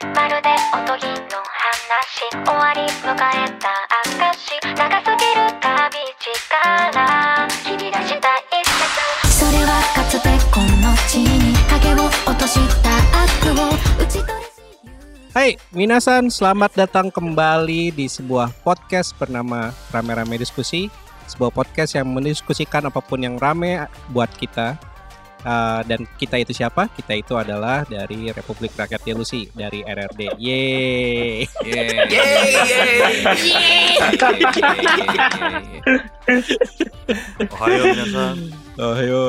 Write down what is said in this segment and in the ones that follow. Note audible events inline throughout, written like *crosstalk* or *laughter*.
まるでおとぎの話終わり迎えた証長すぎる旅力切り出した一節それはかつてこの地に影を落とした悪を打ち取り Hai, minasan, selamat datang kembali di sebuah podcast bernama Rame-Rame Diskusi Sebuah podcast yang mendiskusikan apapun yang rame buat kita Uh, Dan kita itu siapa? Kita itu adalah dari Republik Rakyat Delusi, dari RRD Yeay Ohayo minasan. Ohio,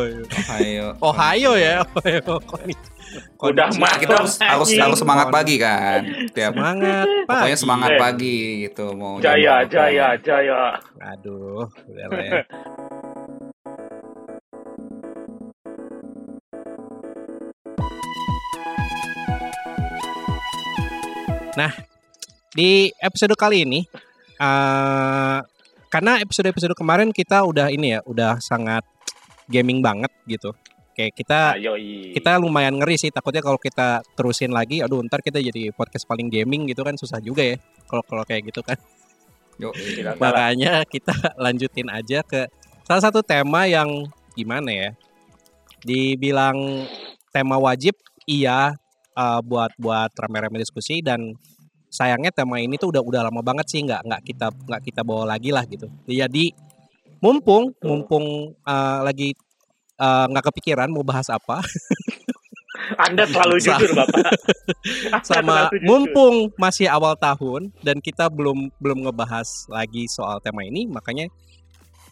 Ayo. Ohio ya Ohio. Konnichiwa. Udah mah kita harus harus harus semangat pagi kan. Tiap Semangat pokoknya pagi. semangat Eh. pagi gitu mau Jaya, jaya, jaya. Aduh, udah *laughs* Nah, di episode kali ini, eh karena episode-episode kemarin kita udah ini ya, udah sangat gaming banget gitu. Kayak kita Ayo, kita lumayan ngeri sih takutnya kalau kita terusin lagi, aduh ntar kita jadi podcast paling gaming gitu kan susah juga ya. Kalau kalau kayak gitu kan. Yo. Makanya kita lanjutin aja ke salah satu tema yang gimana ya? Dibilang tema wajib, iya eh, buat buat rame-rame diskusi dan sayangnya tema ini tuh udah udah lama banget sih nggak nggak kita nggak kita bawa lagi lah gitu. Jadi mumpung mumpung eh, lagi eh, nggak kepikiran mau bahas apa *laughs* Anda selalu Sa- jujur, Bapak. *laughs* Anda sama jujur. mumpung masih awal tahun dan kita belum belum ngebahas lagi soal tema ini makanya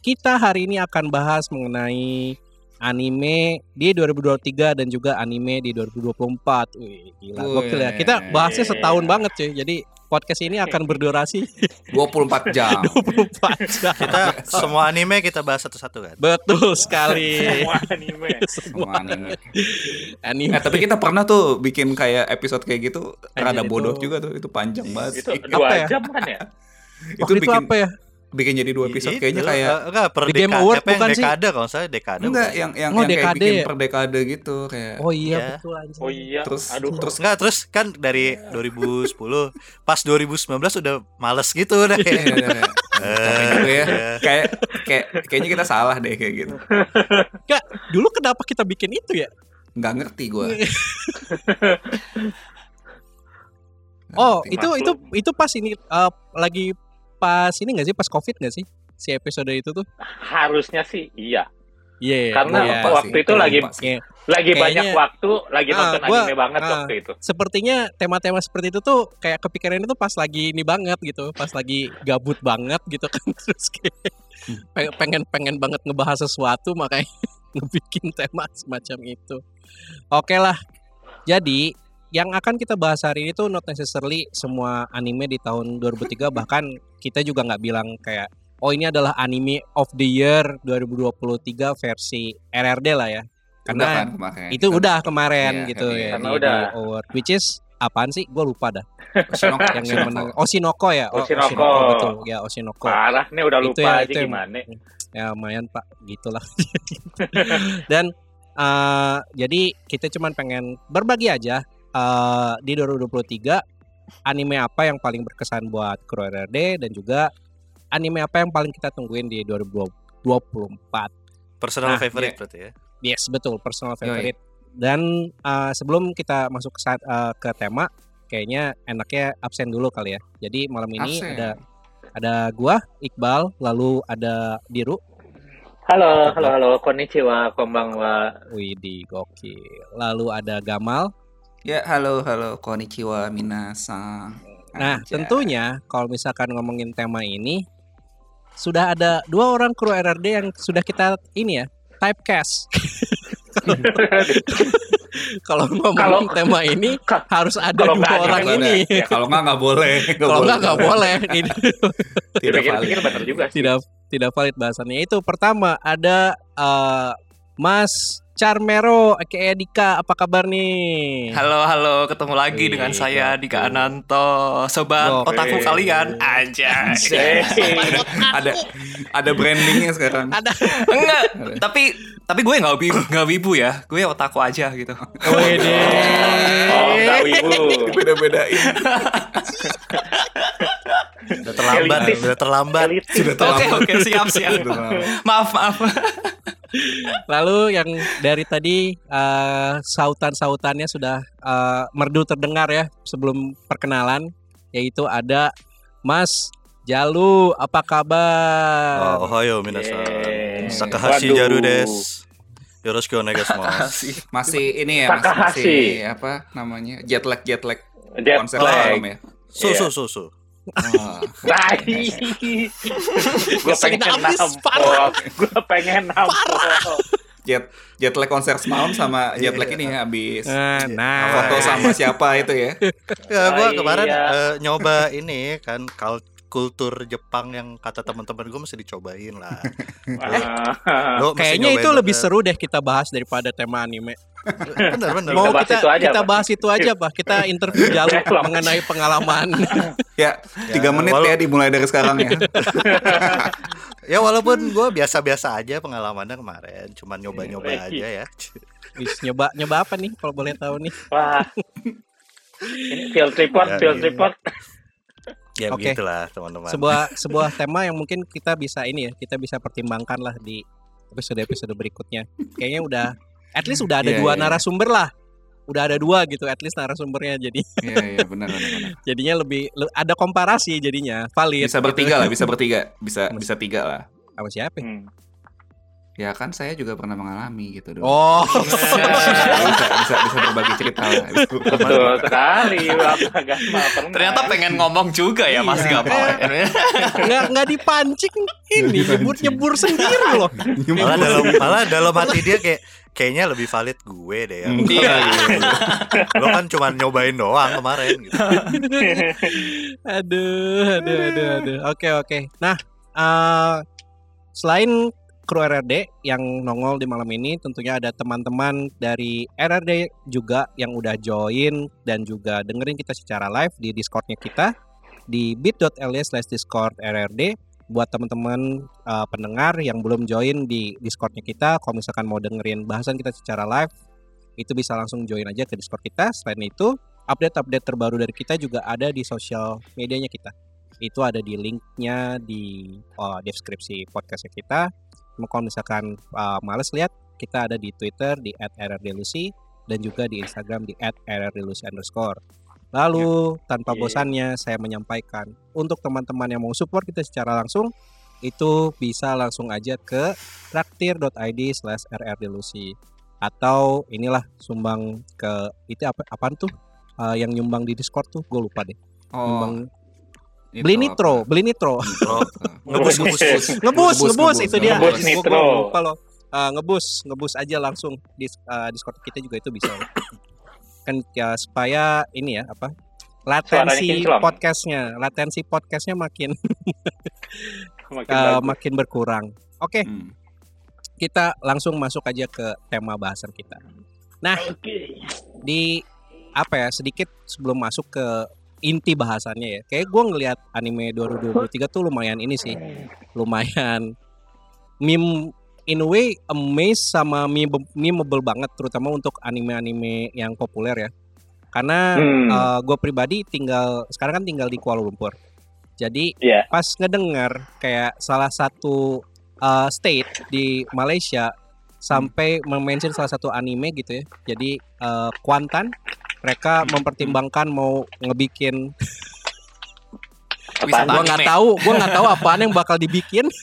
kita hari ini akan bahas mengenai anime di 2023 dan juga anime di 2024. Wih, gila gokil ya. Kita bahasnya setahun banget cuy. Jadi podcast ini akan *laughs* berdurasi 24 jam. *laughs* 24 jam. Kita semua anime kita bahas satu-satu kan. Betul sekali. *laughs* Semua anime. Semua anime. anime. Eh tapi kita pernah tuh bikin kayak episode kayak gitu Anjir, rada bodoh itu- juga tuh itu panjang banget. Itu Apa dua ya? jam kan ya? itu Waktu itu bikin apa ya? Bikin jadi dua episode Itu, kayaknya kayak eh, enggak per The Game Award yang bukan sih? dekade kalau saya dekade. enggak bukan. yang yang Oh, yang kayak dekade bikin ya? per dekade gitu kayak Oh iya Iya. betul anjing. Oh iya. terus Aduh. terus Enggak, terus kan dari 2010 pas 2019 udah males gitu udah Iya, kayak. iya, iya. Capek juga ya. Eh. Kayak kayak kayaknya kita salah deh kayak gitu. *laughs* Enggak, dulu kenapa kita bikin itu ya? Nggak ngerti gua. *laughs* Oh, itu itu itu pas ini eh, lagi pas ini nggak sih pas covid nggak sih si episode itu tuh? Harusnya sih iya. Iya. Karena iya. waktu sih, itu lagi lagi Kayaknya- banyak waktu, lagi Ah, nonton gua- anime banget ah. waktu itu. Sepertinya tema-tema seperti itu tuh kayak kepikiran itu pas lagi ini banget gitu, pas lagi gabut banget gitu kan *laughs* terus kayak pe- pengen pengen banget ngebahas sesuatu makanya *laughs* ngebikin tema semacam itu. Oke lah. Jadi yang akan kita bahas hari ini tuh not necessarily semua anime di tahun 2003 bahkan kita juga nggak bilang kayak oh ini adalah anime of the year 2023 versi RRD lah ya. Udah Karena kan kemarin. itu Kita- udah kemarin Iya, gitu iya, ya karena di, udah. di award which is apaan sih gue lupa dah Oshinoko, yang yang Oshinoko. menang Oshinoko ya Oh, Oshinoko. betul ya Oshinoko Parah nih udah Itu lupa yang- aja itu yang- gimana. ya lumayan pak gitulah *laughs* dan eh, jadi kita cuman pengen berbagi aja eh, di 2023 anime apa yang paling berkesan buat kru RRD dan juga anime apa yang paling kita tungguin di 2024 Personal Nah, favorite iya. berarti ya. Yes, betul, personal Yoi. favorite. Dan uh, sebelum kita masuk ke, uh, ke tema, kayaknya enaknya absen dulu kali ya. Jadi malam ini Absen. ada ada gua Iqbal, lalu ada Biru, Halo, halo, halo. Konnichiwa, konbanwa. Widi gokil. Lalu ada Gamal. Ya, halo halo konnichiwa minasang. Nah, Anjay. tentunya kalau misalkan ngomongin tema ini sudah ada dua orang kru RRD yang sudah kita ini ya, typecast. *laughs* kalau ngomongin tema ini harus ada dua nggak ada, orang ini. ya, kalau nggak nggak boleh. *laughs* Kalau enggak enggak boleh. *laughs* Ini Tidak valid. bener juga sih. tidak tidak valid bahasannya. Itu pertama ada eh, Mas Charmero aka Dika apa kabar nih? Halo halo, ketemu lagi dengan saya. Dika Ananto, sobat Gokil. otaku kalian. Aja. *laughs* ada ada brandingnya sekarang. Ada. Enggak, tapi tapi gue nggak wibu, nggak wibu ya. Gue otaku aja gitu. Wede. Oh, enggak wibu. *laughs* Beda-bedain. *laughs* Udah terlambat, Elitis. udah terlambat. Elitis. Sudah Oke terlambat. oke siap siap. Sudah terlambat. Maaf maaf. Lalu yang dari tadi eh, sautan-sautannya sudah eh, merdu terdengar ya sebelum perkenalan yaitu ada Mas Jalu apa kabar? Oh, ohayo minasan. Yeay. Takahashi Waduh. Jaru des. Yoroshiku. Masih ini ya, Mas, Takahashi. masih apa namanya? Jet lag jet lag Jet lag. ya. Su Iya. su su su. Tai. Gue pengen Habis, nampol. parah. Gue pengen nampol. jet jet lag konser semalam sama jet lag ini ya habis nah, foto sama siapa itu ya. Ya, gua Ah, kemarin iya. eh, nyoba ini kan kal kultur Jepang yang kata teman-teman gue mesti dicobain lah. *laughs* Ah, Lo Kayaknya itu lebih seru deh kita bahas daripada tema anime. Bener bener. Mau bahas kita itu aja, kita bahas itu aja, Pak. Kita interview *laughs* Jalu Belum. mengenai pengalaman. *laughs* Ya, tiga Ya, menit walau- ya dimulai dari sekarang ya. Ya walaupun gue biasa-biasa aja pengalamannya kemarin, cuman nyoba-nyoba Iya. aja ya. Wis, nyoba nyoba apa nih kalau boleh tahu nih? Wah. Ini field report, Ya, field iya. report. Ya Oke. begitulah teman-teman. Sebuah *laughs* sebuah tema yang mungkin kita bisa ini ya, kita bisa pertimbangkan lah di episode-episode berikutnya. Kayaknya udah at least udah ada Iya, dua iya. narasumber lah. Udah ada dua gitu at least narasumbernya jadi Iya, iya benar benar. benar. *laughs* jadinya lebih le- ada komparasi jadinya valid. Bisa gitu. bertiga lah, *laughs* bisa bertiga. Bisa bisa tiga lah. Sama siapa? ya? Hmm. Ya kan saya juga pernah mengalami gitu dong. Oh, bisa bisa bisa berbagi cerita lah. Betul sekali. Ternyata pengen ngomong juga ya Mas Iya. Gapal. nggak nggak dipancing ini nyebur nyebur sendiri loh. malah dalam malah dalam hati dia kayak kayaknya lebih valid gue deh ya. Hmm. Iya. Lo kan cuma nyobain doang kemarin gitu. aduh, aduh, aduh, aduh. Oke, oke. Nah, eh, selain kru RRD yang nongol di malam ini, tentunya ada teman-teman dari RRD juga yang udah join dan juga dengerin kita secara live di Discordnya kita di bit.ly slash discord RRD. Buat teman-teman eh, pendengar yang belum join di Discordnya kita, kalau misalkan mau dengerin bahasan kita secara live, itu bisa langsung join aja ke Discord kita. Selain itu, update-update terbaru dari kita juga ada di sosial medianya kita. Itu ada di linknya di uh, deskripsi podcastnya kita. Kalau misalkan uh, males lihat, kita ada di Twitter di @rrdelusi dan juga di Instagram di @rrdelusi underscore. Lalu tanpa Iya. bosannya saya menyampaikan. Untuk teman-teman yang mau support kita secara langsung itu bisa langsung aja ke traktir.id slash rrdelusi atau inilah sumbang ke itu apa apaan tuh? Eh, yang nyumbang di Discord tuh gue lupa deh. Oh, nyumbang beli nitro apa? beli nitro *laughs* ngebus ngebus ngebus. ngebus Ngebus, ngebus ngebus, itu dia ngebus nitro. Eh, ngebus ngebus aja langsung di eh, Discord kita juga itu bisa kan ya supaya ini ya apa latensi podcastnya latensi podcastnya makin *laughs* Makin bagus. makin berkurang oke Hmm. kita langsung masuk aja ke tema bahasan kita Oke. di apa ya sedikit sebelum masuk ke inti bahasannya ya kayak gue ngelihat anime 2023 tuh lumayan ini sih lumayan meme in a way amazed sama meme memeable banget terutama untuk anime-anime yang populer ya karena Hmm. gue pribadi tinggal sekarang kan tinggal di Kuala Lumpur jadi Iya. pas ngedengar kayak salah satu uh, state di Malaysia sampai mention salah satu anime gitu ya. Jadi uh, Kuantan mereka mempertimbangkan mau ngebikin gua nggak tahu gua nggak tahu apaan yang bakal dibikin *laughs*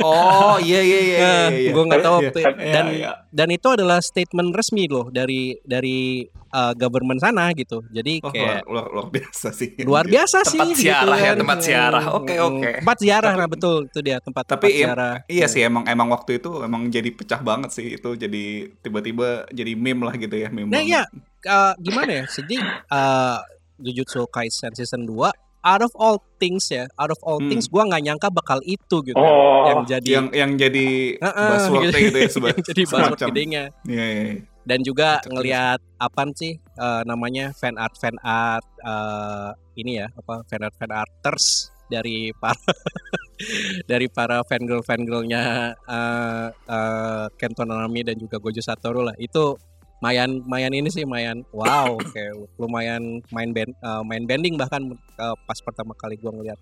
Oh, iya iya iya iya. iya. gue nggak tahu Iya. apa- dan Iya, iya. dan itu adalah statement resmi loh dari dari uh, government sana gitu jadi Oh, luar, kayak luar, luar biasa sih. luar biasa sih Tempat ziarah ya, kan. tempat ziarah. Oke, Hmm, oke. tempat ziarah nah betul itu dia tempat Tapi tempat iya- ziarah Iya sih emang emang waktu itu emang jadi pecah banget sih itu jadi tiba-tiba jadi meme lah gitu ya meme. Nah banget. iya, uh, gimana ya? Jadi uh, Jujutsu Kaisen season 2 out of all things ya, out of all Hmm. things gua nggak nyangka bakal itu gitu. Oh. yang jadi yang yang jadi Heeh, buzzword gitu ya *laughs* yang jadi buzzword gedenya. Iya, iya, iya. Dan juga Betul. ngelihat apaan sih eh, namanya fan art fan art eh, ini ya apa fan art fan arters dari para *laughs* dari para fangirl fangirlnya uh, uh, Kento Nanami dan juga Gojo Satoru lah itu mayan mayan ini sih mayan. Wow kayak lumayan main band uh, main bending bahkan uh, pas pertama kali gua ngeliat.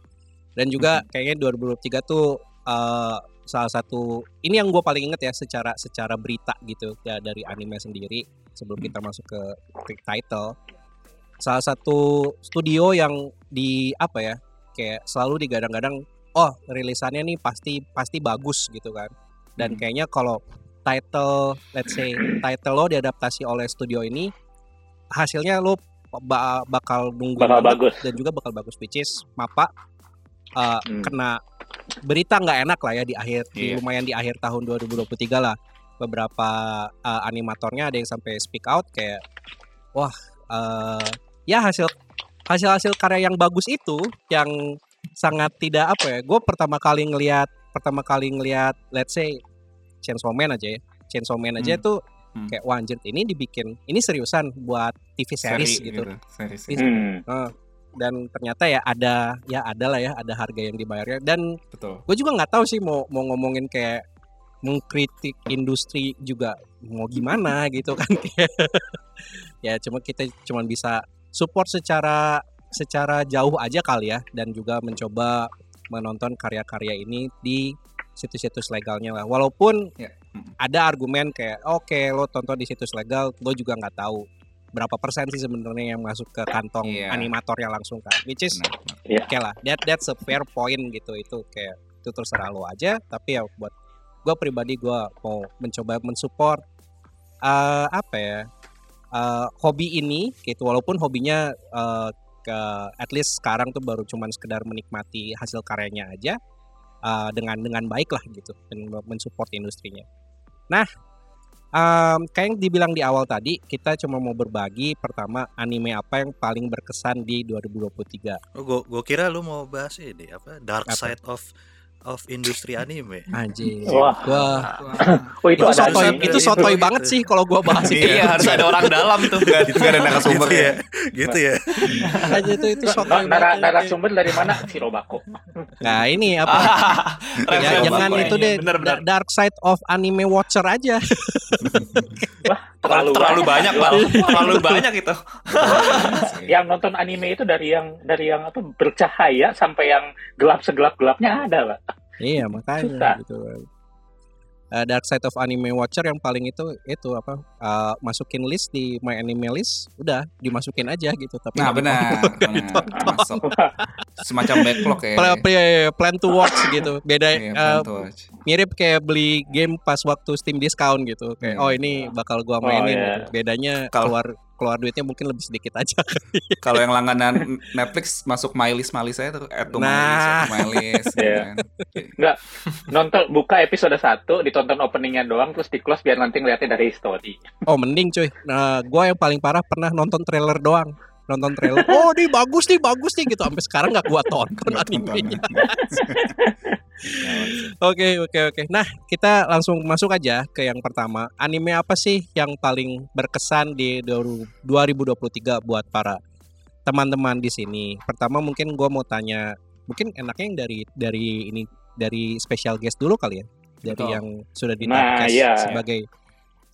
Dan juga kayaknya 2023 tuh uh, salah satu ini yang gue paling inget ya secara secara berita gitu ya dari anime sendiri sebelum kita masuk ke title. Salah satu studio yang di apa ya kayak selalu digadang-gadang oh rilisannya nih pasti pasti bagus gitu kan. Dan Hmm. kayaknya kalau title let's say title lo diadaptasi oleh studio ini hasilnya lo ba- bakal nunggu Bakal bagus. dan juga bakal bagus which is mapa uh, Hmm. kena berita nggak enak lah ya di akhir di Iya. lumayan di akhir tahun 2023 lah beberapa uh, animatornya ada yang sampai speak out kayak wah uh, ya hasil hasil hasil karya yang bagus itu yang sangat tidak apa ya gue pertama kali ngelihat pertama kali ngelihat let's say Chainsaw Man aja ya Chainsaw Man aja Hmm. tuh Hmm. kayak wah anjir ini dibikin ini seriusan buat TV series Seri gitu Series. Iya. Hmm. Eh, dan ternyata ya ada ya ada lah ya ada harga yang dibayarnya dan Betul. gue juga nggak tahu sih mau mau ngomongin kayak mengkritik industri juga mau gimana *laughs* gitu kan *laughs* ya cuma kita cuma bisa support secara secara jauh aja kali ya dan juga mencoba menonton karya-karya ini di situs-situs legalnya lah. Walaupun Ya. Ada argumen kayak oke lo tonton di situs legal lo juga nggak tahu berapa persen sih sebenarnya yang masuk ke kantong Iya. animatornya langsung kan. Which is oke lah that that's a fair point gitu. Itu kayak itu terserah lo aja. Tapi ya buat gue pribadi gue mau mencoba mensupport eh, apa ya eh, hobi ini gitu. Walaupun hobinya eh, ke at least sekarang tuh baru cuman sekedar menikmati hasil karyanya aja eh, dengan dengan baik lah gitu dan mensupport industrinya nah em, kayak yang dibilang di awal tadi kita cuma mau berbagi pertama anime apa yang paling berkesan di 2023 Oh, gua, gua kira lu mau bahas ini apa Dark Apa? Side of of industri anime. Anjir. Wah. Gua Oh itu, itu ada sotoy anime. itu Itu- sotoy itu- banget sih kalau gua bahas itu. Iya, harus ada orang dalam tuh. Gak, gak ada narasumber gitu ya. ya. Gitu ya. Aja itu itu Nara- sotoy nara- banget. narasumber dari mana? Shirobako. Nah, ini apa? *laughs* ya, jangan itu ini? deh Bener, bener. da- Dark Side of Anime Watcher aja. Terlalu, terlalu banyak, Pak. Terlalu banyak itu. *laughs* Yang nonton anime itu dari yang dari yang apa bercahaya sampai yang gelap segelap gelapnya ada lah. Iya, makanya Susah. gitu. Eh, Dark Side of Anime Watcher yang paling itu itu apa? eh, masukin list di My Anime List, udah dimasukin aja gitu. Tapi Nah nggak benar, *laughs* benar. Masuk. Semacam backlog ya. Plan, plan- plan to watch gitu. Beda Iya, eh, plan to watch. mirip kayak beli game pas waktu Steam discount gitu. Kayak Hmm. oh ini bakal gua Oh, mainin. iya. gitu. Bedanya Kalau- keluar keluar duitnya mungkin lebih sedikit aja. *laughs* Kalau yang langganan Netflix masuk my list my list saya tuh add to my Nah. list, add to my list. gitu Iya. kan. Nonton buka episode 1, ditonton openingnya doang terus di close biar nanti ngeliatnya dari story. Oh mending cuy. Nah, gua yang paling parah pernah nonton trailer doang. Nonton trailer. Oh, ini bagus nih, bagus nih gitu. Sampai sekarang nggak gua tonton animenya. Oke, oke, oke. Nah, kita langsung masuk aja ke yang pertama. Anime apa sih yang paling berkesan di 2023 buat para teman-teman di sini? Pertama mungkin gua mau tanya, mungkin enaknya yang dari dari ini dari special guest dulu kali ya. Dari Betul. yang sudah di Nah, iya. sebagai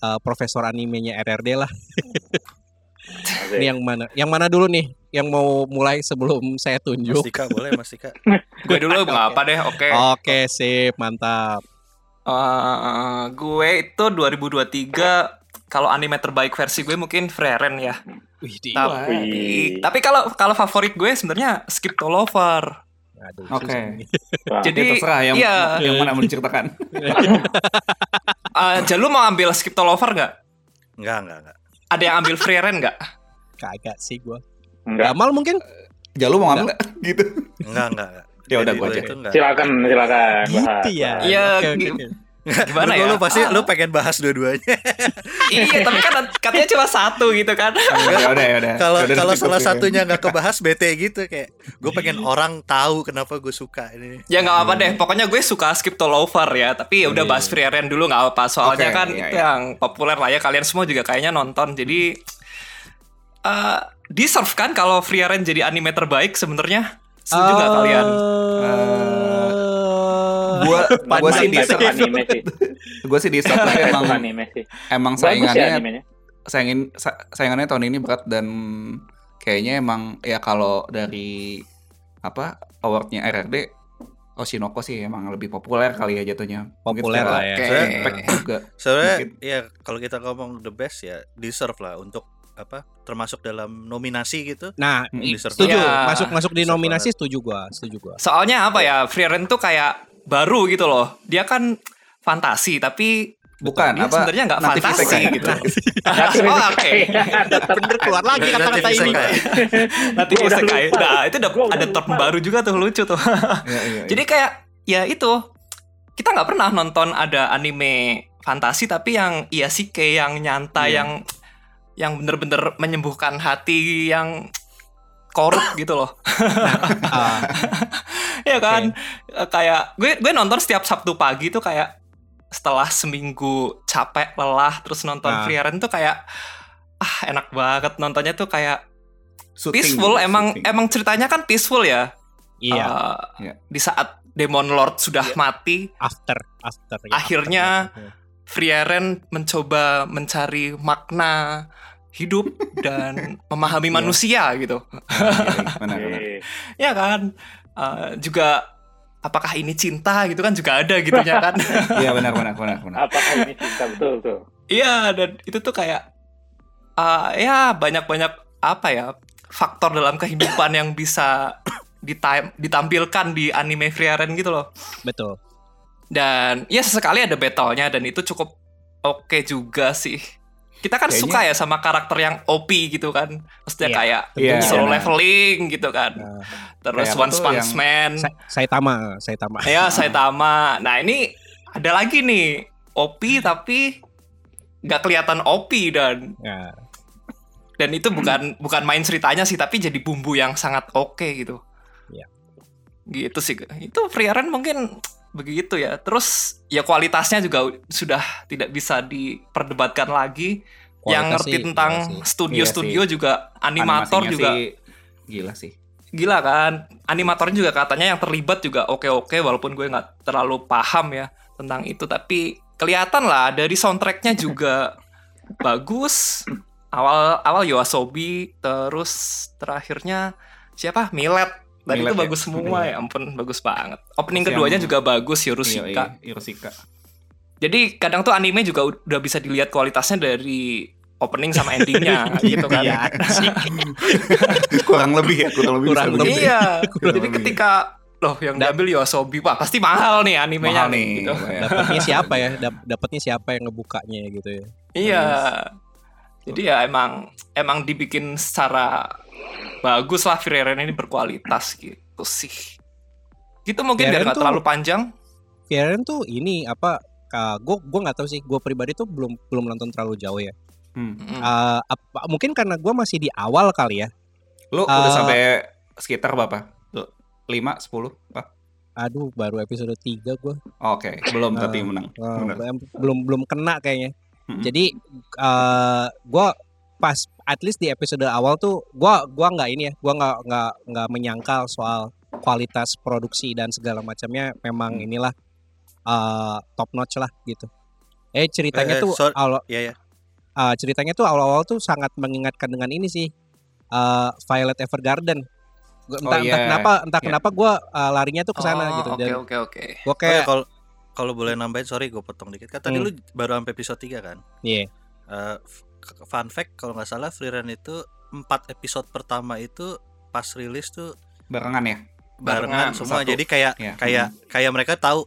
uh, profesor animenya RRD lah. *laughs* Ini yang mana? Yang mana dulu nih? Yang mau mulai sebelum saya *laughs* Mas tunjuk. Dika boleh Mas Dika. Gue dulu nggak apa deh, oke. Oke, sip, mantap. Eh, gue itu 2023 kalau anime terbaik versi gue mungkin Frieren ya. Wih. Tapi Wih. tapi kalau kalau favorit gue sebenarnya Skip to Lover. Aduh, Oke. Wah. Jadi Ya, terserah yang iya. yang mana mau diceritakan. *laughs* Eh, Jalu mau ambil Skip to Lover nggak? Enggak, enggak, enggak. Ada yang ambil Frieren nggak? Kagak sih gua. Enggak. Gamal mungkin? Jalu mau ngambil nggak? *laughs* gitu. Enggak, enggak, enggak. Ya udah gua aja. Silakan, silakan. Gitu ya. Iya. Gimana Lu- ya? Lu pasti Ah. lu pengen bahas dua-duanya. *laughs* iya, tapi kan katanya cuma satu gitu kan. ya udah ya udah. Kalau kalau salah ya. satunya nggak kebahas bete gitu kayak gue pengen orang tahu kenapa gue suka ini. Ya nggak apa deh, pokoknya gue suka skip to lover ya. Tapi ya udah Iya. bahas Free Rent dulu nggak apa. Soalnya Oke, kan iya, itu iya. yang populer lah ya. Kalian semua juga kayaknya nonton. Jadi eh deserve kan kalau Free jadi anime terbaik sebenarnya? Setuju nggak kalian? Gua *laughs* gua sih di anime sih. gua sih di *laughs* emang anime sih. emang ya saingannya saingin sa- saingannya tahun ini berat dan kayaknya emang ya kalau dari apa awardnya RRD Oshinoko sih emang lebih populer kali ya jatuhnya Populer lah ya. Juga Sebenarnya ya kalau kita ngomong the best ya deserve lah untuk apa termasuk dalam nominasi gitu. Nah, deserve setuju. banget. Masuk masuk di Deserve nominasi setuju gua, setuju gua. Soalnya apa ya? Free Rent tuh kayak baru gitu loh. Dia kan fantasi tapi bukan dia apa sebenarnya nggak fantasi gitu. *laughs* Tapi oh, oke. Bener keluar lagi kata-kata ini. Nanti isekai. *laughs* Nah, itu udah ada term baru juga tuh lucu tuh. Iya, iya, iya. Jadi kayak ya itu kita nggak pernah nonton ada anime fantasi tapi yang isekai yang nyantai Iya. yang yang bener-bener menyembuhkan hati yang korup gitu loh. *laughs* Ya kan? Eh, Kayak gue gue nonton setiap Sabtu pagi tuh kayak setelah seminggu capek lelah terus nonton Nah. Free tuh kayak ah enak banget nontonnya tuh kayak Shooting peaceful gitu, emang shooting. emang ceritanya kan peaceful ya. iya, Eh, Iya. Di saat Demon Lord sudah mati, after after. ya, Akhirnya- after. Frieren mencoba mencari makna hidup *laughs* dan memahami Iya. manusia gitu. Iya, benar, *laughs* benar. Oke. Ya kan? Eh, juga apakah ini cinta gitu kan juga ada gitu ya kan. *laughs* Iya benar benar benar benar. Apakah ini cinta betul tuh? Iya dan itu tuh kayak eh, ya banyak-banyak apa ya faktor dalam kehidupan yang bisa ditam- ditampilkan di anime Frieren gitu loh. Betul. Dan ya sesekali ada battle-nya dan itu cukup oke juga sih. Kita kan Kayaknya- suka ya sama karakter yang OP gitu kan. Maksudnya Iya. kayak Iya, solo iya. leveling gitu kan. Nah, Terus Kayak One Punch Man. Sa- Saitama, Saitama. Ya, Saitama. Nah, ini ada lagi nih OP tapi nggak kelihatan OP dan Ya, dan itu bukan bukan main ceritanya sih tapi jadi bumbu yang sangat oke gitu. Iya. Gitu sih. Itu Frieren mungkin begitu ya. Terus ya kualitasnya juga sudah tidak bisa diperdebatkan lagi. yang kualitas ngerti sih, tentang iya studio-studio juga animator Animasinya juga sih gila sih. gila kan. Animatornya juga katanya yang terlibat juga oke-oke walaupun gue nggak terlalu paham ya tentang itu tapi kelihatan lah dari soundtracknya juga *laughs* bagus. Awal awal Yoasobi terus terakhirnya siapa? Milet. Milet itu ya? bagus semua ya ampun bagus banget. Opening Terus keduanya juga bagus Iya, Hiroshika. iya, Hiroshika. Jadi kadang tuh anime juga udah bisa dilihat kualitasnya dari opening sama endingnya *laughs* gitu kan. Iya, *laughs* kurang lebih ya, kurang lebih. Kurang lebih. Iya. *laughs* Kurang Jadi lebih. ketika loh yang diambil Yoasobi, wah pasti mahal nih animenya Mahal nih. gitu. ya. Dapatnya siapa ya? Dap- Dapatnya siapa yang ngebukanya gitu ya. Iya. Jadi ya emang emang dibikin secara bagus lah Frieren ini berkualitas gitu sih. Gitu mungkin biar Frieren nggak terlalu panjang. Firen tuh ini apa? gue gue nggak tahu sih. Gue pribadi tuh belum belum nonton terlalu jauh ya. Hmm. Mm. Eh, apa, mungkin karena gue masih di awal kali ya. Lu udah Eh, sampai sekitar berapa? Lima, sepuluh? Apa? Aduh, baru episode 3 gue. Oke, belum Eh, tapi menang. Benar. belum belum kena kayaknya. Mm-mm. Jadi eh gue pas at least di episode awal tuh gue gua nggak ini ya, gue nggak nggak nggak menyangkal soal kualitas produksi dan segala macamnya memang Hmm. inilah eh top notch lah gitu. Eh ceritanya Eh, eh, tuh sorry. awal Iya ya. eh, ceritanya tuh awal-awal tuh sangat mengingatkan dengan ini sih eh Violet Evergarden. Gua- Oh, Entah, entah iya. kenapa entah Iya. kenapa gue larinya tuh ke sana Oh, gitu Oke dan oke oke. gue Oh ya, kayak kalau kalau boleh nambahin sorry gue potong dikit. Kan tadi Hmm. lu baru sampai episode 3 kan? iya Eh, f- fun fact kalau nggak salah Free Run itu 4 episode pertama itu pas rilis tuh Barengan ya? barengan Barengan, semua. satu. Jadi kayak Iya. kayak kayak mereka tahu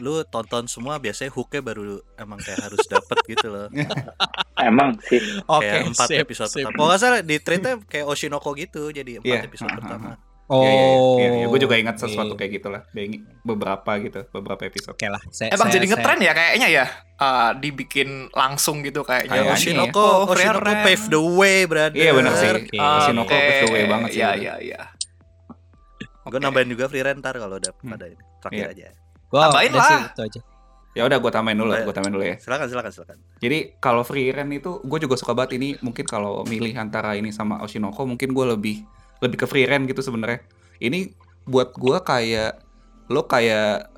lu tonton semua biasanya hooknya baru emang kayak harus dapet *laughs* gitu loh. *laughs* Emang sih. oke kayak empat sip, episode sip. pertama. Kalau nggak salah di treatnya kayak Oshinoko gitu, jadi empat Iya, episode ha, ha, pertama. Oh, Iya, iya, iya, iya. Gue juga ingat sesuatu kayak gitulah. Beberapa gitu, beberapa episode. Oke lah. Saya, Emang saya- jadi saya- ngetren ya kayaknya ya. Ah, dibikin langsung gitu kayaknya. Kayaknya Oshinoko, Oh, Oshinoko Frieren. pave the way, brother. Iya benar sih. Oke. Oshinoko pave the way banget sih. Iya, iya, iya. Gue nambahin juga Frieren ntar kalau udah Hmm. pada ini. Terakhir Iya. aja. Gua Tambahin udah sih, lah. itu aja. Ya udah gue tambahin dulu, gue tambahin dulu ya. Silakan, silakan, silakan. Jadi kalau free rent itu gue juga suka banget ini mungkin kalau milih antara ini sama Oshinoko mungkin gue lebih lebih ke free rent gitu sebenarnya. Ini buat gue kayak lo kayak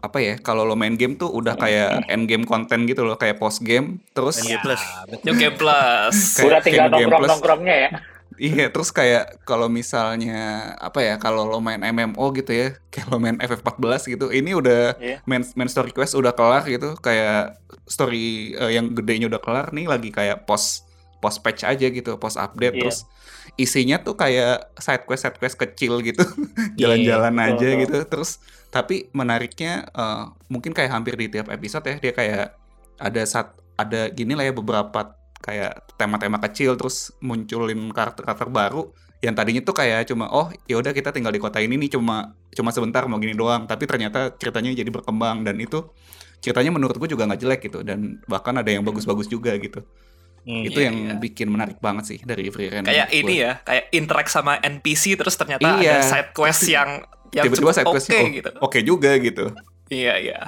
apa ya kalau lo main game tuh udah kayak end game konten gitu loh kayak post game terus NG Plus. New Game Plus. Kayak Udah tinggal Game Plus. nongkrong-nongkrongnya ya. iya terus kayak kalau misalnya apa ya kalau lo main MMO gitu ya kayak lo main FF14 gitu ini udah Iya. main main story quest udah kelar gitu kayak story eh, yang gedenya udah kelar nih lagi kayak post post patch aja gitu post update Iya. terus isinya tuh kayak side quest side quest kecil gitu. *laughs* Jalan-jalan Iya, aja betul. gitu. Terus tapi menariknya eh, mungkin kayak hampir di tiap episode ya dia kayak ada saat ada gini lah ya beberapa kayak tema-tema kecil terus munculin karakter-karakter baru. Yang tadinya tuh kayak cuma oh ya udah kita tinggal di kota ini nih cuma cuma sebentar mau gini doang. Tapi ternyata ceritanya jadi berkembang dan itu ceritanya menurut gue juga nggak jelek gitu dan bahkan ada yang bagus-bagus juga gitu Hmm. itu Iya, yang iya. bikin menarik banget sih dari Free Rent Kayak ini gue. ya, kayak interact sama NPC terus ternyata Iya. ada side quest yang yang tiba-tiba cukup side oke questnya oh, gitu. oke juga gitu Iya, iya.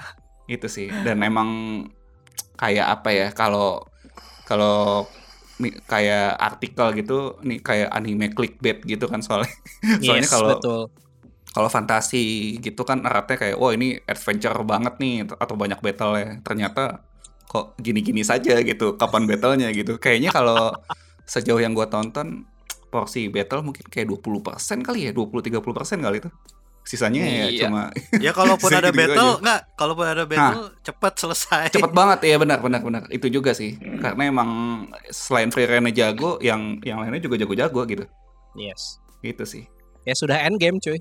itu sih dan emang kayak apa ya kalau kalau kayak artikel gitu nih kayak anime clickbait gitu kan soalnya *laughs* soalnya Yes, kalau betul. kalau fantasi gitu kan eratnya kayak wah ini adventure banget nih atau banyak battle ya ternyata kok gini-gini saja gitu kapan battlenya gitu kayaknya kalau sejauh yang gua tonton porsi battle mungkin kayak 20% kali ya 20-30% kali itu sisanya ya Iya. cuma Ya kalaupun *laughs* ada Segitu battle, nggak? Kalaupun ada battle, cepat selesai. cepet banget ya benar benar benar itu juga sih karena emang selain free jago yang yang lainnya juga jago-jago gitu Yes. gitu sih Ya sudah end game cuy.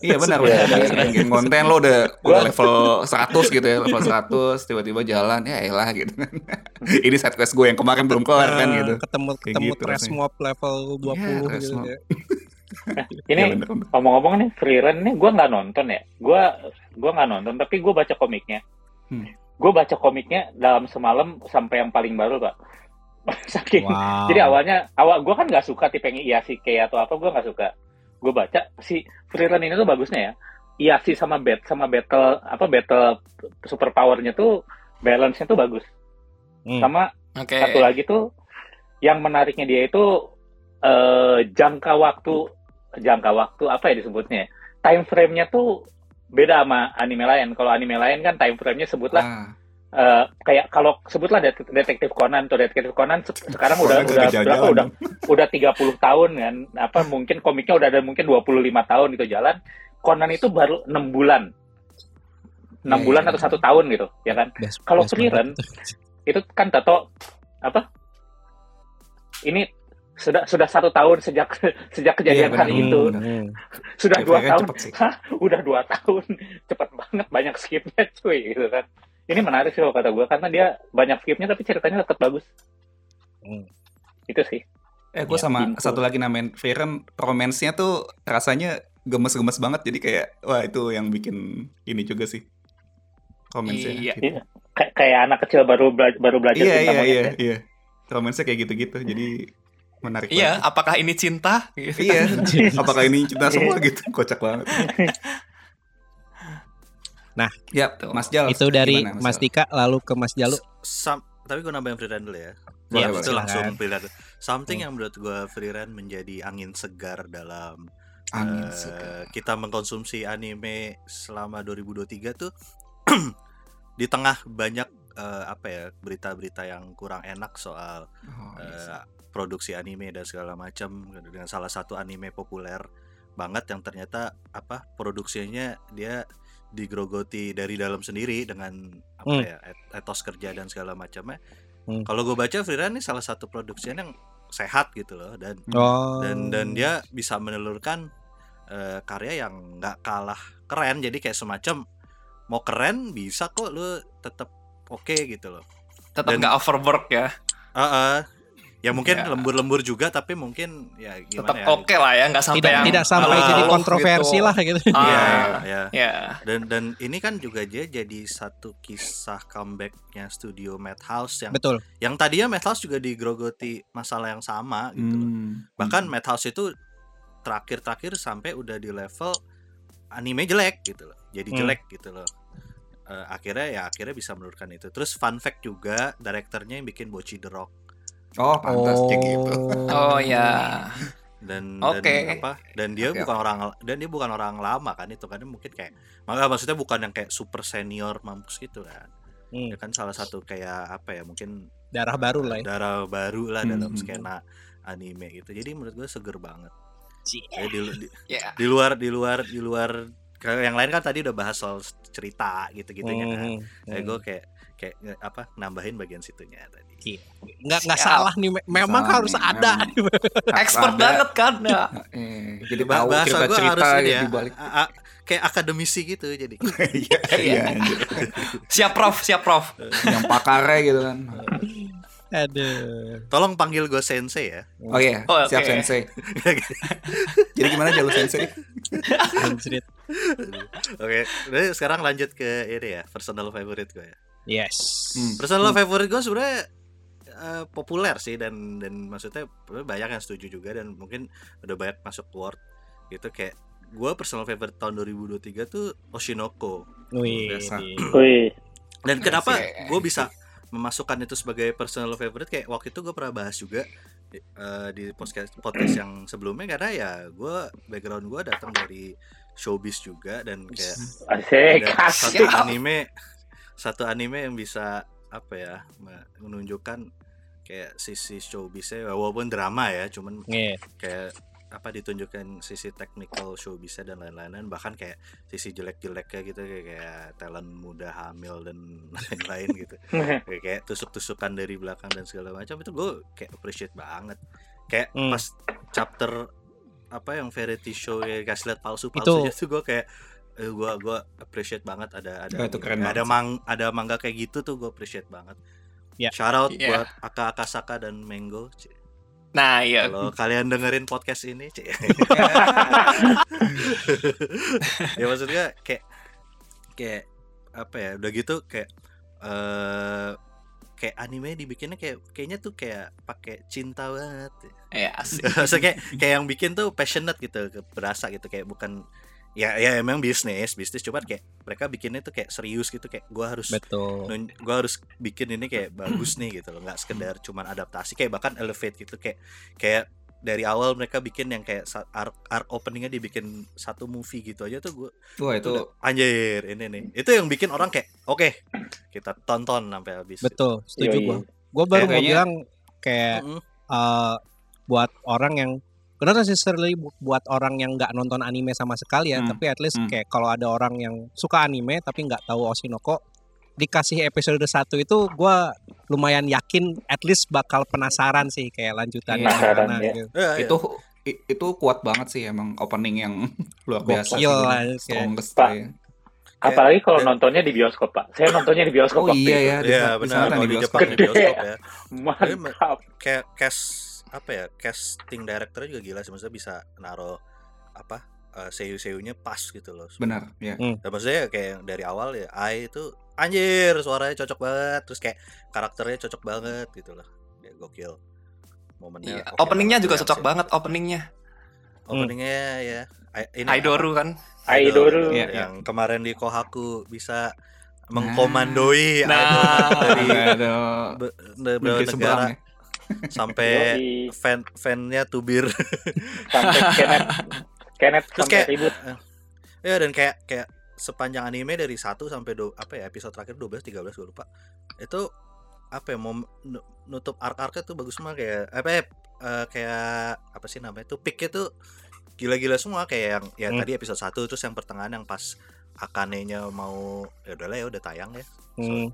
iya benar *laughs* benar sudah. game konten lo udah *laughs* Gua- udah level 100 gitu ya level 100 tiba-tiba jalan ya elah gitu kan *laughs* ini side quest gue yang kemarin belum kelar kan Eh, gitu Ketemu Kayak ketemu gitu trash mob level 20 Iya, trash gitu ya. Ini Iya, bener, bener. ngomong-ngomong nih free run nih gue nggak nonton ya. Gue gua nggak nonton tapi gue baca komiknya. Hmm. Gue baca komiknya dalam semalam sampai yang paling baru pak. Saking. Wow. Jadi awalnya awal gue kan nggak suka tipe Iyashike atau apa gue nggak suka. Gue baca si free run ini tuh bagusnya ya. Iyashi sama bat sama battle apa battle super powernya tuh balance-nya tuh bagus. Hmm. Sama Oke. satu lagi tuh yang menariknya dia itu eh, jangka waktu jangka waktu apa ya disebutnya? Time frame-nya tuh beda sama anime lain. Kalau anime lain kan time frame-nya sebutlah Ah, eh, kayak kalau sebutlah Det- detektif Conan tuh detektif Conan se- sekarang udah Conan udah kagak berapa udah *laughs* udah 30 tahun kan. Apa mungkin komiknya udah ada mungkin 25 tahun itu jalan. Conan itu baru 6 bulan. 6 Iya, bulan iya. atau satu tahun gitu, ya kan? Kalau run, itu kan tato apa ini sudah sudah satu tahun sejak *laughs* sejak kejadian Iya, benar, hari Hmm, itu hmm. *laughs* sudah dua tahun. Hah, udah dua tahun cepet banget banyak skipnya cuy gitu kan ini menarik sih kalau kata gue karena dia banyak skipnya tapi ceritanya tetap bagus Hmm. itu sih eh gue Ya, sama satu lagi namain free run romance-nya tuh rasanya gemes-gemes banget jadi kayak wah itu yang bikin ini juga sih romance-nya Iya. gitu. Kay- kayak anak kecil baru bela- baru belajar iya cinta iya iya ya. iya romance-nya kayak gitu-gitu jadi menarik Iya, banget. apakah ini cinta? Gitu. iya *laughs* apakah ini cinta semua gitu kocak banget *laughs* Nah, ya Mas Jal Itu dari gimana, Mas Jal? Dika lalu ke Mas Jalu. Sam- tapi gue nambahin free dulu ya. Boleh, Iya, itu langsung free run. Something Hmm. yang menurut gue free menjadi angin segar dalam angin eh, segar kita mengkonsumsi anime selama 2023 tuh *clears throat* di tengah banyak eh, apa ya berita-berita yang kurang enak soal Oh, eh, produksi anime dan segala macam dengan salah satu anime populer banget yang ternyata apa produksinya dia digrogoti dari dalam sendiri dengan apa Hmm. ya et- etos kerja dan segala macamnya. Hmm. Kalau gue baca Free Run ini salah satu produksinya yang sehat gitu loh dan Oh. dan dan dia bisa menelurkan eh, karya yang nggak kalah keren jadi kayak semacam mau keren bisa kok lu tetap oke gitu loh Tetap Dan- nggak overwork ya. Ah, ah. Ya mungkin Ya. lembur-lembur juga tapi mungkin ya tetap gimana ya oke lah ya nggak sampai tidak yang tidak sampai jadi kontroversi gitu. lah gitu. Iya, Ah, ya. ya Dan dan ini kan juga dia jadi satu kisah comebacknya studio Madhouse yang Betul. yang tadinya Madhouse juga digrogoti masalah yang sama gitu loh. Hmm. Bahkan Madhouse itu terakhir-terakhir sampai udah di level anime jelek gitu loh. Jadi Hmm. jelek gitu loh. Eh, akhirnya ya akhirnya bisa menurunkan itu. Terus fun fact juga direkturnya yang bikin Bochi the Rock Oh, pantas kayak gitu. oh ya dan Oke. dan apa dan dia Oke, bukan orang dan dia bukan orang lama kan itu kan mungkin kayak maka maksudnya bukan yang kayak super senior mampus gitu kan Hmm, ya kan salah satu kayak apa ya mungkin darah baru lah ya. darah baru lah Hmm, dalam hmm, skena anime gitu jadi menurut gue seger banget Cie. Ya, di, di, ya di luar di luar di luar kayak yang lain kan tadi udah bahas soal cerita gitu-gitu ya kan Hmm, kayak hmm. gue kayak kayak nge- apa nambahin bagian situnya tadi nggak nggak Siap. salah nih me- memang Salah harus nih, ada expert ada. banget kan ya Eh, jadi tahu bahasa gue cerita-cerita harus ini ya ya kayak akademisi gitu jadi *laughs* Iya, iya. *laughs* siap prof siap prof Yang pakarnya gitu kan. aduh tolong panggil gue sensei ya Oh iya, Oh, siap oke. sensei. *laughs* Jadi gimana jalur sensei? Oke, jadi sekarang lanjut ke ini ya, personal favorite gue ya. Yes. Hmm. Personal favorite gue sebenarnya eh, populer sih dan dan maksudnya banyak yang setuju juga dan mungkin udah banyak masuk word gitu. Kayak gue personal favorite tahun 2023 tuh Oshinoko. Wih, *clears throat* dan kenapa gue bisa memasukkan itu sebagai personal favorite? Kayak waktu itu gue pernah bahas juga eh, di podcast podcast yang sebelumnya karena ya gue background gue datang dari showbiz juga dan kayak asik, ada satu asik. anime satu anime yang bisa apa ya me- menunjukkan kayak sisi showbiznya walaupun drama ya cuman Nge. kayak apa ditunjukkan sisi technical showbiznya dan lain-lain bahkan kayak sisi jelek-jeleknya gitu kayak, kayak talent muda hamil dan *laughs* lain-lain gitu *laughs* kayak, kayak tusuk-tusukan dari belakang dan segala macam itu gue kayak appreciate banget kayak Hmm. pas chapter apa yang variety show ya kasih lihat palsu-palsu Itu. itu gue kayak eh, gue gua appreciate banget ada ada Oh, itu keren ada banget mang ada mangga kayak gitu tuh gue appreciate banget Ya. shout out Iya. buat Aka Akasaka dan Mango nah iya kalau *laughs* kalian dengerin podcast ini Ci. *laughs* ya maksudnya kayak kayak apa ya udah gitu kayak eh kayak anime dibikinnya kayak kayaknya tuh kayak pakai cinta banget ya asik *laughs* kayak kayak yang bikin tuh passionate gitu berasa gitu kayak bukan ya ya emang bisnis bisnis. Cuman kayak mereka bikinnya tuh kayak serius gitu kayak gua harus betul. gua harus bikin ini kayak bagus nih gitu loh. Nggak sekedar cuman adaptasi kayak bahkan elevate gitu. Kayak kayak dari awal mereka bikin yang kayak arc, arc openingnya dibikin satu movie gitu aja tuh gua Wah itu itu udah, anjir ini nih. Itu yang bikin orang kayak oke kita tonton sampai habis. Betul setuju gua. Gua baru mau Kayaknya- bilang kayak Mm-mm. eh, buat orang yang not necessarily bu- buat orang yang nggak nonton anime sama sekali ya Hmm, tapi at least hmm. kayak kalau ada orang yang suka anime tapi nggak tahu Oshinoko dikasih episode 1 itu gua lumayan yakin at least bakal penasaran sih kayak lanjutannya Penasaran, gimana ya. gitu. Ya, ya. itu itu kuat banget sih emang opening yang *laughs* luar biasa. Gokil sih. lah, Strongest Pak. ya. Apalagi kalau Dan- nontonnya di bioskop, Pak. Saya nontonnya di bioskop Oh iya ya, di, Iya di benar di di bioskop. Jepang di Gede. bioskop ya Mantap. kayak cast apa ya casting directornya juga gila sih maksudnya bisa naro apa uh, seiyu seiyunya pas gitu loh. Benar, ya. dan maksudnya kayak yang dari awal ya Ai itu anjir suaranya cocok banget. Terus kayak karakternya cocok banget gitu loh. Kayak gokil. Momennya Iya, oke openingnya juga cocok yang banget openingnya. Openingnya ya I- ini Aidoru kan? Aidoru. Iya, yang kemarin di Kohaku bisa mengkomandoi Nah. idol dari Aduh, be- be- negeri negara seberang ya. Sampai fan fannya tubir *laughs* Sampai Kenneth, *laughs* Kenneth Terus sampai kayak ribut. ya dan kayak kayak sepanjang anime dari 1 sampai do, apa ya episode terakhir 12 13 gue lupa itu apa ya mau nu- nutup arc-arcnya tuh bagus semua kayak apa ya, eh, kayak apa sih namanya tuh picknya tuh gila-gila semua kayak yang ya Hmm. tadi episode 1 terus yang pertengahan yang pas Akane-nya mau ya udahlah ya udah tayang ya Hmm.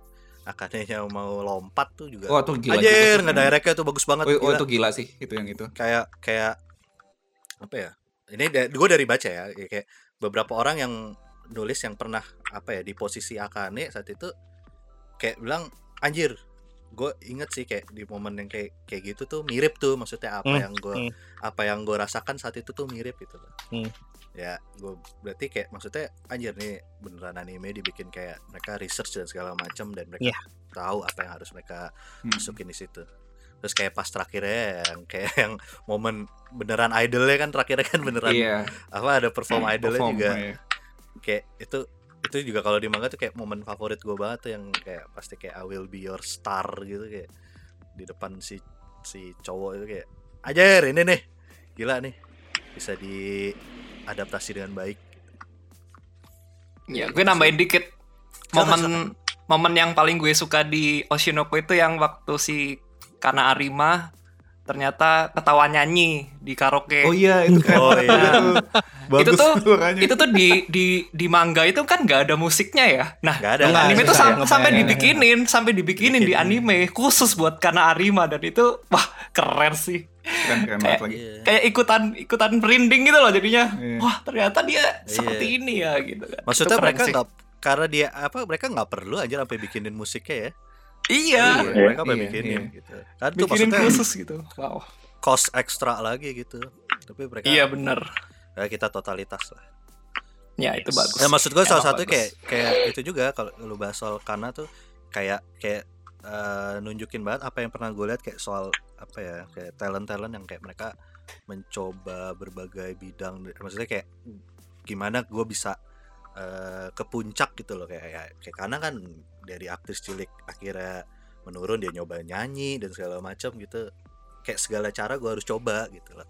Akane-nya mau lompat tuh juga Wah, tuh gila anjir juga. nggak directnya tuh bagus banget Oh, oh, itu gila sih, itu yang itu. kayak kayak apa ya ini gue dari baca ya ya kayak beberapa orang yang nulis yang pernah apa ya di posisi Akane saat itu kayak bilang anjir gue inget sih kayak di momen yang kayak kayak gitu tuh mirip tuh maksudnya apa Hmm, yang gue hmm. apa yang gue rasakan saat itu tuh mirip gitu loh Hmm. Ya gue berarti kayak maksudnya anjir nih beneran anime dibikin kayak mereka research dan segala macam dan mereka Iya. tahu apa yang harus mereka Hmm. masukin di situ terus kayak pas terakhirnya yang kayak yang momen beneran idolnya kan terakhirnya kan beneran Iya. apa ada perform idolnya perform, juga iya. kayak itu itu juga kalau di manga tuh kayak momen favorit gue banget tuh yang kayak pasti kayak I will be your star gitu kayak di depan si si cowok itu kayak ajar ini nih gila nih bisa diadaptasi dengan baik. Ya, gue nambahin dikit. Momen momen yang paling gue suka di Oshinoko itu yang waktu si Kana Arima ternyata ketawa nyanyi di karaoke. Oh iya itu keren Oh, iya. Bagus itu tuh suaranya. itu tuh di di di manga itu kan nggak ada musiknya ya. Nah, Nggak ada, nggak anime ada. tuh sam- Nggak sampai dibikinin, sampai dibikinin di anime khusus buat Kana Arima dan itu wah keren sih. keren keren banget lagi. Iya. Kayak ikutan ikutan merinding gitu loh jadinya. Iya. Wah, ternyata dia seperti ini ya gitu kan. maksudnya Itu mereka sih. nggak karena dia apa mereka nggak perlu aja sampai bikinin musiknya ya Iya. Iya, mereka sampai Iya, bikinin iya. gitu kan tuh Bikinin maksudnya khusus gitu. Wow. cost ekstra lagi gitu tapi mereka Iya bener. ya kita totalitas lah Ya itu bagus. Ya maksud gue salah Emang satu kayak kayak itu juga kalau lu bahas soal Kana tuh kayak kayak eh, nunjukin banget apa yang pernah gue lihat kayak soal apa ya kayak talent talent yang kayak mereka mencoba berbagai bidang maksudnya kayak gimana gue bisa eh, ke puncak gitu loh kayak kayak, kayak Kana kan dari aktris cilik akhirnya menurun dia nyoba nyanyi dan segala macam gitu. Kayak segala cara gue harus coba gitu loh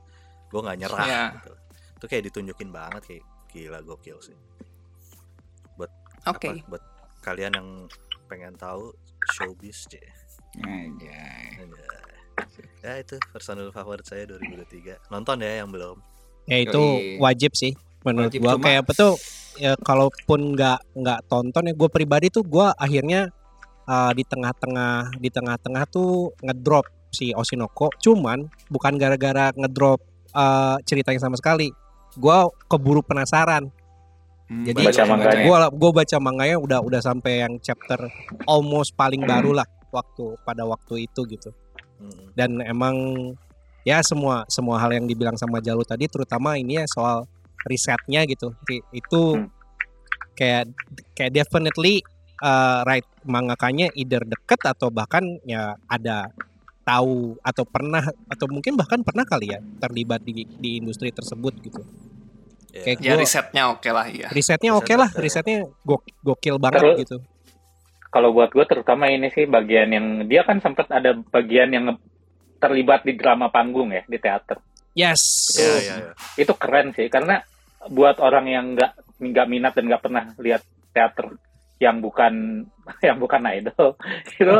gue nggak nyerah Iya. gitu itu kayak ditunjukin banget kayak gila gokil sih. Oke. apa? Buat kalian yang pengen tahu showbiz C. Anjay. ya itu personal favorit saya 2023 nonton ya yang belum. Ya itu wajib sih menurut cuma- kayak betul ya kalaupun nggak nggak tonton ya gue pribadi tuh gua akhirnya uh, di tengah-tengah di tengah-tengah tuh ngedrop si Oshinoko. Cuman bukan gara-gara ngedrop uh, ceritanya sama sekali. Gua keburu penasaran. Hmm, Jadi gua gua baca manganya udah udah sampai yang chapter almost paling baru lah waktu pada waktu itu gitu. Mm. dan emang ya semua semua hal yang dibilang sama Jalu tadi terutama ini ya soal risetnya gitu itu Hmm. kayak kayak definitely uh, right mangakanya either deket atau bahkan ya ada tahu atau pernah atau mungkin bahkan pernah kali ya terlibat di di industri tersebut gitu Ya. kayak Ya gua risetnya oke lah ya. risetnya oke Riset lah ya. risetnya gok- gokil banget Terus- gitu Kalau buat gue terutama ini sih bagian yang dia kan sempat ada bagian yang terlibat di drama panggung ya di teater. yes ya, ya, ya. Itu keren sih karena buat orang yang nggak nggak minat dan nggak pernah lihat teater yang bukan *laughs* yang bukan idol *laughs* itu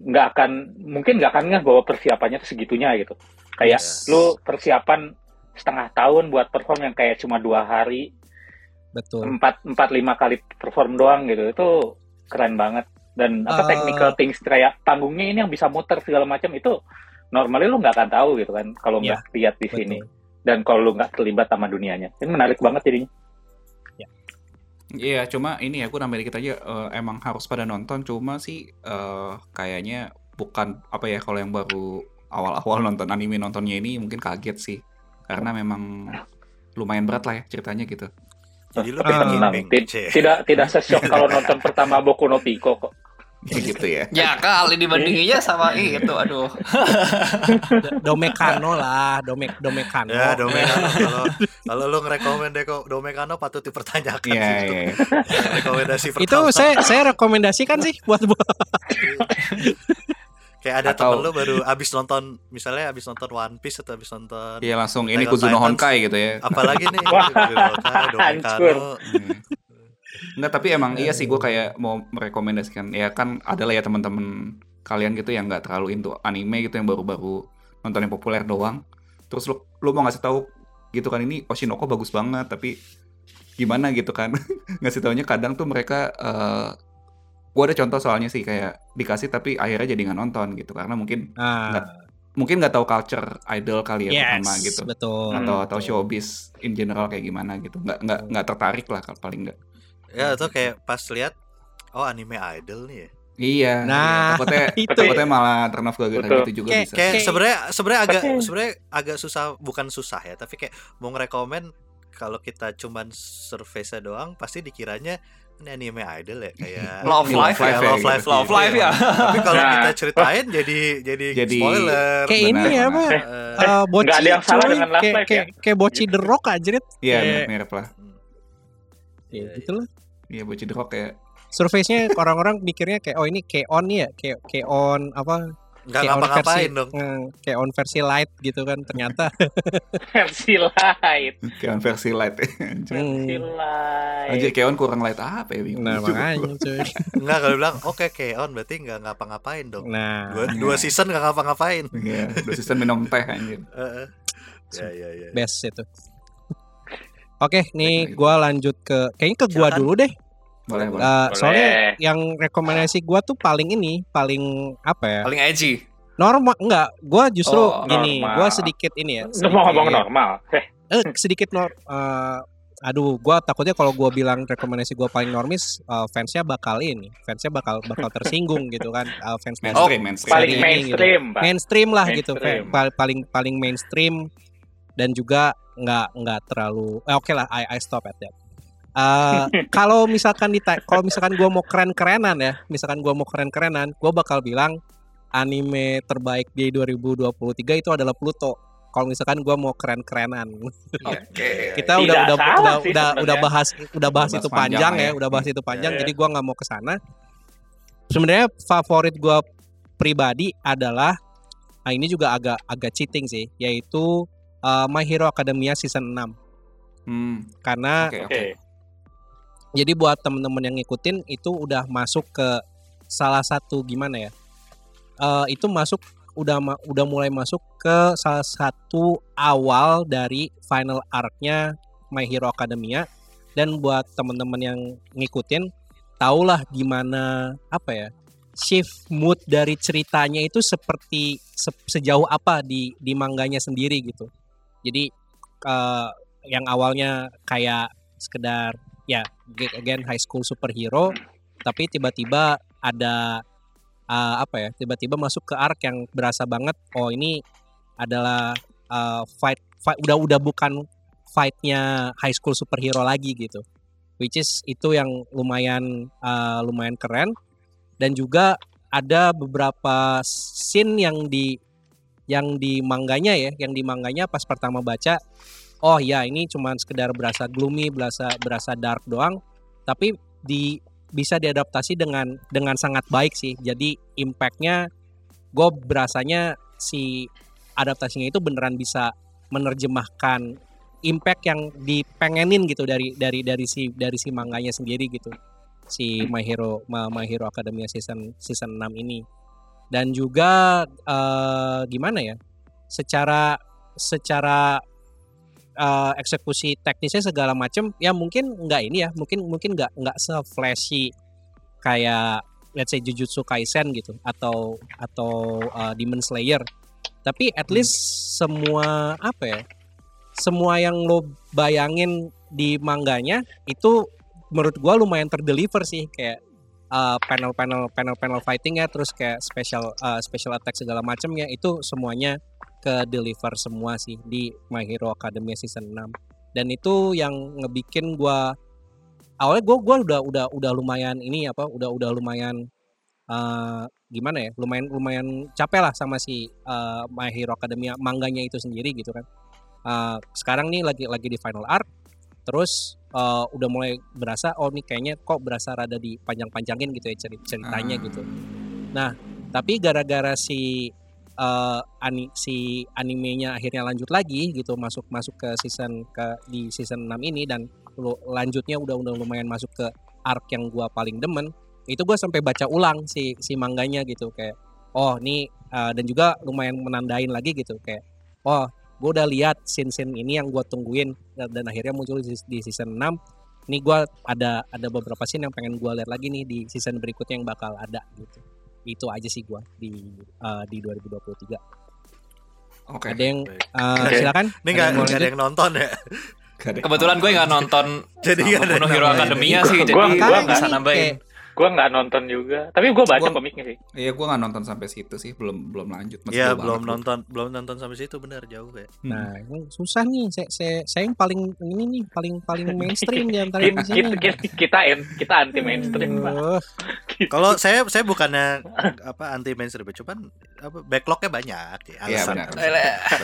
nggak akan mungkin nggak akan nggak bahwa persiapannya tuh segitunya gitu. Kayak Yes. lu persiapan setengah tahun buat perform yang kayak cuma dua hari betul empat empat lima kali perform doang gitu itu keren banget dan apa Eh. technical things kayak panggungnya ini yang bisa muter segala macam itu normalnya lu nggak akan tahu gitu kan kalau Iya, nggak lihat di sini betul dan kalau lu nggak terlibat sama dunianya ini menarik banget jadinya Iya, cuma ini ya aku nambahin dikit aja eh, emang harus pada nonton cuma sih eh, kayaknya bukan apa ya kalau yang baru awal-awal *laughs* nonton anime nontonnya ini mungkin kaget sih. Karena memang lumayan berat lah ya ceritanya gitu. jadi lu pengen C. tidak tidak sesyok *laughs* kalau nonton pertama Boku no Pico kok gitu ya. Ya kali dibandinginnya sama itu, aduh. *laughs* Domekano lah Domek Domekano ya Domekano kalau kalau lu ngerekomen Deko Domekano patut dipertanyakan Iya, sih *laughs* itu. iya. rekomendasi itu pertama saya saya rekomendasikan sih buat buat *laughs* kayak ada Atau- temen lu baru abis nonton misalnya abis nonton One Piece atau abis nonton Iya langsung ini Kuzuno Titans. Honkai gitu ya. apalagi nih Domekano hancur. Domekano Enggak, tapi emang iya sih gue kayak mau merekomendasikan ya kan ada lah ya teman-teman kalian gitu yang nggak terlalu into anime gitu yang baru-baru nonton yang populer doang. Terus lu lu mau ngasih tahu gitu kan ini Oshinoko bagus banget tapi gimana gitu kan? *laughs* Ngasih taunya kadang tuh mereka eh gue ada contoh soalnya sih kayak dikasih tapi akhirnya jadi nggak nonton gitu karena mungkin ah, mungkin nggak tahu culture idol kali ya yes pertama gitu. betul atau Hmm, atau betul. showbiz in general kayak gimana gitu. Nggak nggak nggak tertarik lah paling nggak ya itu kayak pas lihat oh anime idol nih ya Iya. Nah, iya. takutnya *laughs* itu. takutnya malah turn off gara-gara gitu juga Kayak- bisa. kayak Kayak- sebenarnya sebenarnya agak sebenarnya agak susah bukan susah ya tapi kayak mau ngerekomen kalau kita cuman surface doang pasti dikiranya ini anime idol ya kayak *laughs* Love Ini Life Love ya, Life Love ya, Life. Love gitu Life ya. tapi kalau Nah. kita ceritain jadi jadi, Jadi- spoiler Kayak ini Benar, ya benar. apa? Eh, eh, boci Nggak ada yang salah cuy. dengan Love kayak, Life kayak, kayak boci Gitu. The Rock aja Iya, mirip-mirip lah. Ya, gitu lah. Iya, bocil The Rock kayak Surface-nya orang-orang mikirnya kayak oh ini nih ya, kayak K-on apa? versi ngapa-ngapain dong hmm, K-on versi light gitu kan. Ternyata *laughs* versi light kayak *laughs* versi light. Anjir. versi hmm, light Anjir, Keon kurang light apa ya? bingung nah makanya *laughs* cuy. nggak kalau bilang oke Keon berarti nggak ngapa-ngapain dong Nah, dua, dua season nggak ngapa-ngapain Iya, dua season minum teh anjir. Eh, eh. ya ya ya best itu. Oke, nih gua lanjut ke kayaknya ke gua Silakan. dulu deh. Boleh, boleh. Uh, soalnya Boleh. yang rekomendasi gua tuh paling ini, paling apa ya? Paling edgy. Normal enggak, gua justru Oh, gini, normal. gua sedikit ini ya. Lu mau ngomong sedikit- normal eh eh, sedikit nor eh, aduh gua takutnya kalau gua bilang rekomendasi gua paling normis eh, fansnya bakal ini fansnya bakal bakal tersinggung gitu kan Eh, fans Mainstream, mainstream. paling ini gitu. mainstream mainstream lah gitu Mainstream. Fa- paling paling mainstream dan juga nggak nggak terlalu eh, oke lah I, I stop at that Eh, *laughs* kalau misalkan dita- kalau misalkan gua mau keren-kerenan ya misalkan gua mau keren-kerenan gua bakal bilang anime terbaik di 2023 itu adalah Pluto kalau misalkan gua mau keren-kerenan Oke. kita Tidak udah udah udah sih udah sebenarnya. udah bahas udah bahas Bahas itu panjang panjang ya. ya, udah bahas itu panjang Iya. jadi gua nggak mau ke sana sebenarnya favorit gua pribadi adalah ah, ini juga agak agak cheating sih yaitu uh, My Hero Academia season 6 Hmm, karena oke, oke. oke. Jadi buat temen-temen yang ngikutin itu udah masuk ke salah satu gimana ya Eh, itu masuk udah ma- udah mulai masuk ke salah satu awal dari final arc-nya My Hero Academia. Dan buat temen-temen yang ngikutin tahulah gimana apa ya shift mood dari ceritanya itu seperti se- sejauh apa di di mangganya sendiri gitu jadi eh, yang awalnya kayak sekedar ya again high school superhero tapi tiba-tiba ada uh, apa ya tiba-tiba masuk ke arc yang berasa banget oh ini adalah uh, fight fight udah udah bukan fightnya high school superhero lagi gitu. Which is itu yang lumayan uh, lumayan keren. Dan juga ada beberapa scene yang di yang di mangganya ya yang di mangganya pas pertama baca oh ya ini cuman sekedar berasa gloomy berasa berasa dark doang tapi di bisa diadaptasi dengan dengan sangat baik sih. Jadi impactnya gue berasanya si adaptasinya itu beneran bisa menerjemahkan impact yang dipengenin gitu dari dari dari si dari si manganya sendiri gitu si My Hero My Hero Academia season season 6 ini dan juga eh, gimana ya secara secara eh, eksekusi teknisnya segala macam ya mungkin nggak ini ya mungkin mungkin nggak nggak se flashy kayak let's say Jujutsu Kaisen gitu atau atau uh, Demon Slayer. Tapi at least semua apa ya semua yang lo bayangin di mangganya itu menurut gua lumayan terdeliver sih kayak uh, panel-panel panel-panel fightingnya terus kayak special uh, special attack segala macamnya itu semuanya ke deliver semua sih di My Hero Academia season 6 dan itu yang ngebikin gua awalnya gua gua udah udah udah lumayan ini apa udah udah lumayan uh, gimana ya lumayan lumayan capek lah sama si uh, My Hero Academia mangganya itu sendiri gitu kan. Uh, sekarang nih lagi lagi di final arc terus uh, udah mulai berasa oh nih kayaknya kok berasa rada dipanjang-panjangin gitu ya ceri- ceritanya Ah. gitu nah tapi gara-gara si uh, ani si animenya akhirnya lanjut lagi gitu masuk masuk ke season ke di season 6 ini dan lu- lanjutnya udah udah lumayan masuk ke arc yang gua paling demen itu gua sampai baca ulang si si mangganya gitu kayak oh nih uh, dan juga lumayan menandain lagi gitu kayak oh gue udah lihat scene-scene ini yang gue tungguin dan, akhirnya muncul di, di season 6 ini gue ada ada beberapa scene yang pengen gue lihat lagi nih di season berikutnya yang bakal ada gitu itu aja sih gue di uh, di 2023 Oke. ada yang uh, Oke. silakan Ini nggak ada lanjut? yang nonton ya. Gak ada. Kebetulan gue nggak nonton Jadi nggak ada yang Hero. Academia Gua- sih, jadi gua- gue bisa nambahin. Gue nggak nonton juga, tapi gue baca Gua- komiknya sih. Iya, gua nggak nonton sampai situ sih, belum belum lanjut. Masih Iya belum nonton belum nonton sampai situ benar jauh kayak. Hmm. Nah, ini susah nih. Saya, saya, saya yang paling ini nih, paling paling *laughs* mainstream di antara Kita, yang di sini. kita, kita, kita, anti mainstream, Pak. Aduh. Kalau saya saya bukannya apa anti mainstream, cuman apa backlognya banyak ya, Iya, alasan. benar.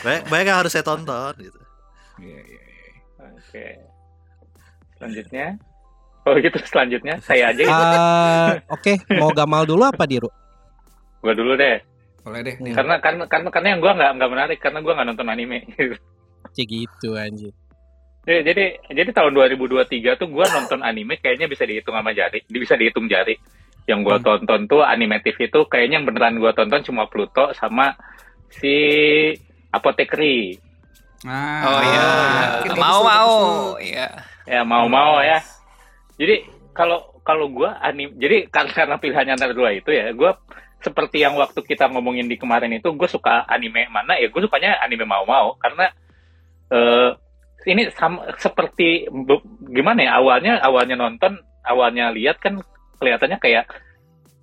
banyak, banyak yang harus saya tonton gitu. Iya, iya, iya. Oke. Selanjutnya. Oh gitu selanjutnya saya aja. Ah, Oke, mau Gamal dulu apa Diru? Gue dulu deh. Boleh deh. Hmm. Nih. Karena karena karena karena yang gue nggak nggak menarik karena gue nggak nonton anime. Cek gitu anjir. jadi, jadi jadi tahun 2023 tuh gue nonton anime kayaknya bisa dihitung sama jari, bisa dihitung jari. Yang gue Hmm. tonton tuh animatif itu kayaknya yang beneran gue tonton cuma Pluto sama si Apothecary. Ah, Oh iya, Kita mau bisa- mau, bisa. iya. Ya mau-mau ya. Jadi kalau kalau gue anim, jadi karena, pilihannya antara dua itu ya, gue seperti yang waktu kita ngomongin di kemarin itu, gue suka anime mana ya, gue sukanya anime mau-mau karena eh ini sama seperti gimana ya awalnya awalnya nonton awalnya lihat kan kelihatannya kayak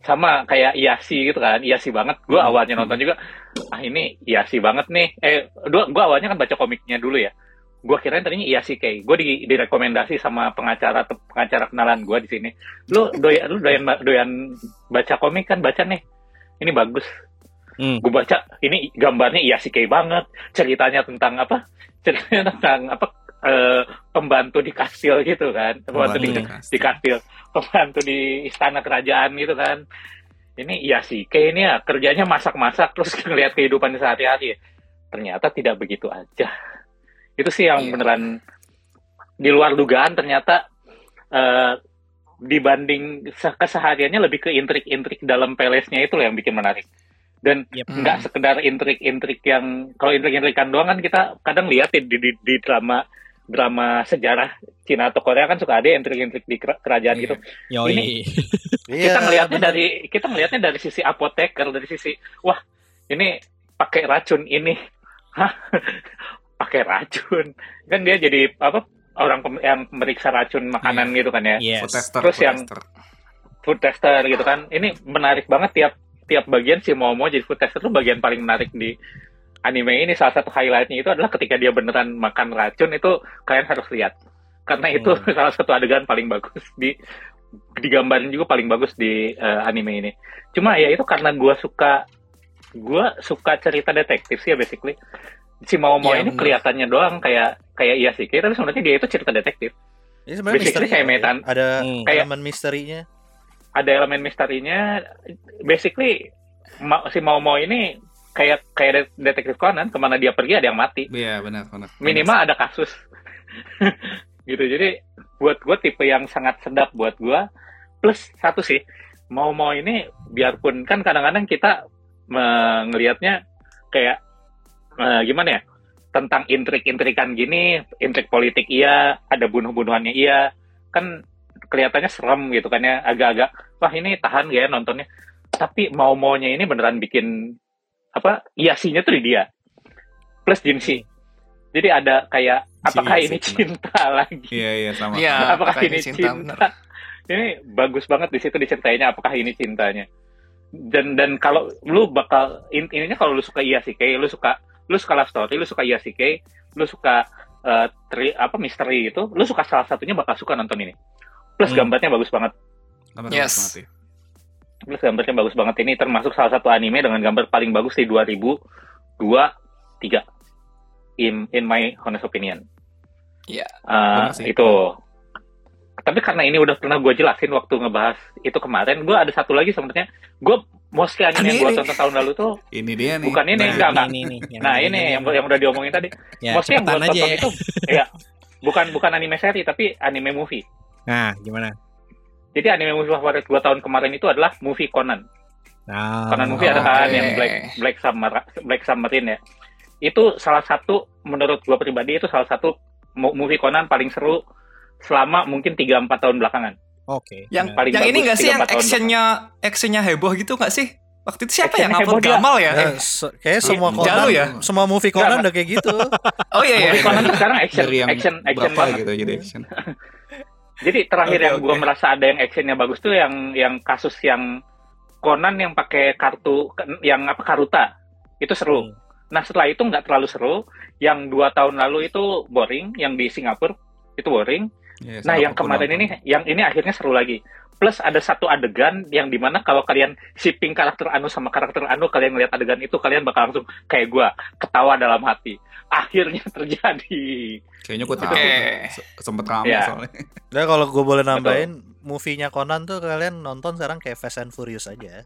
sama kayak Iyasi gitu kan Iyasi banget. Gue Hmm. awalnya nonton juga ah ini Iyasi banget nih. Eh gua gue awalnya kan baca komiknya dulu ya gue kirain tadinya Iyasi kayak gue di, direkomendasi sama pengacara pengacara kenalan gue di sini. Lu doyan lu doyan doyan baca komik kan baca nih. Ini bagus. Hmm. gue baca ini gambarnya Iyasi kayak banget. Ceritanya tentang apa? Ceritanya tentang apa? Eh, pembantu di kastil gitu kan. Pembantu di, Pembantu di kastil. Pembantu di istana kerajaan gitu kan. Ini iya sih kayak ini ya kerjanya masak-masak terus *laughs* ngelihat kehidupan sehari-hari. Ternyata tidak begitu aja itu sih yang Iya. beneran di luar dugaan ternyata eh, dibanding se- kesehariannya lebih ke intrik-intrik dalam pelesnya itu loh yang bikin menarik dan Yep. Hmm. nggak sekedar intrik-intrik yang kalau intrik-intrikan doang kan kita kadang lihat di, di, di drama drama sejarah Cina atau Korea kan suka ada intrik-intrik di kera- kerajaan Iya. gitu Yoi. Ini- *laughs* Iya, kita ngelihatnya benar. dari kita ngelihatnya dari sisi apoteker dari sisi wah ini pakai racun ini hah *laughs* pakai racun. Kan dia jadi apa orang pem- yang meriksa racun makanan gitu kan ya. Yes. Food tester, Terus food yang- tester. food tester gitu kan. Ini menarik banget tiap tiap bagian si Momo jadi food tester tuh bagian paling menarik di anime ini. Salah satu highlightnya itu adalah ketika dia beneran makan racun itu kalian harus lihat. Karena itu Hmm. *laughs* salah satu adegan paling bagus di digambarin juga paling bagus di eh, anime ini. Cuma ya itu karena gua suka gua suka cerita detektif sih ya basically si Momo Iya, ini bener. kelihatannya doang kayak kayak iya sih tapi sebenarnya dia itu cerita detektif Ini sebenarnya misteri kayak ya. metan Ada Hmm. kayak elemen misterinya. ada elemen misterinya basically Ma- si Momo ini kayak kayak det- detektif Conan ke mana dia pergi ada yang mati Iya, benar, benar. minimal ada kasus *laughs* gitu jadi buat gue tipe yang sangat sedap buat gue plus satu sih Momo ini biarpun kan kadang-kadang kita ngelihatnya kayak eh, gimana ya? Tentang intrik-intrikan gini intrik politik iya ada bunuh-bunuhannya iya. Kan kelihatannya serem gitu kan ya agak-agak wah ini tahan gak ya nontonnya. Tapi mau maunya ini beneran bikin apa iasinya tuh di dia. Plus Jinshi jadi ada kayak apakah Iya ini sih, cinta *laughs* lagi? Iya, iya, sama. Iya, *laughs* apakah apakah ini cinta, cinta, bener. ini bagus banget di situ diceritainnya apakah ini cintanya? Dan dan kalau lu bakal in- ininya kalau lu suka Iyashikei lu suka lu suka love story lu suka Iyashikei lu suka eh, tri, apa misteri itu lu suka salah satunya bakal suka nonton ini plus Hmm. gambarnya bagus banget Sama Yes. banget ya. plus gambarnya bagus banget ini termasuk salah satu anime dengan gambar paling bagus di 2023 in in my honest opinion Iya. Eh, Benar sih. itu tapi karena ini udah pernah gue jelasin waktu ngebahas itu kemarin gue ada satu lagi sebenarnya gue mostly anime yang gue tonton tahun lalu tuh Ini dia nih. Bukan ini, Nah, enggak, enggak. Ini, ini, yang nah ini, ini yang yang udah diomongin tadi Ya, mostly yang gue tonton ya. itu ya bukan bukan anime seri tapi anime movie Nah, gimana? jadi anime movie favorit gue tahun kemarin itu adalah movie Conan Nah, Conan movie ada kan yang Black Black Summer Black Submarine ya. Itu salah satu menurut gua pribadi itu salah satu mo- movie Conan paling seru selama mungkin 3 4 tahun belakangan. Oke. Yang Nah, paling yang ini bagus nggak sih yang actionnya actionnya heboh gitu nggak sih? Waktu itu siapa yang upload dia. Gamal ya? Ya, se- kayak semua Jalu Conan, ya? semua movie Conan udah kayak gitu. Oh iya iya. Movie Conan sekarang action dari yang action action berapa banget. gitu jadi action. *laughs* Jadi terakhir Oke, yang gue oke. merasa ada yang actionnya bagus tuh yang yang kasus yang Conan yang pakai kartu yang apa Karuta itu seru. Hmm. Nah setelah itu nggak terlalu seru. Yang dua tahun lalu itu boring. Yang di Singapura itu boring. Iya, Nah yang kemarin nonton. ini, yang ini akhirnya seru lagi. Plus ada satu adegan yang di mana kalau kalian shipping karakter Anu sama karakter Anu, kalian ngeliat adegan itu, kalian bakal langsung kayak gua ketawa dalam hati. Akhirnya *laughs* terjadi. Kayaknya gue tahu. Oke. Se- Sempet rame Iya. soalnya. *laughs* Nah kalau gue boleh nambahin movie-nya Conan tuh kalian nonton sekarang kayak Fast and Furious aja. *laughs*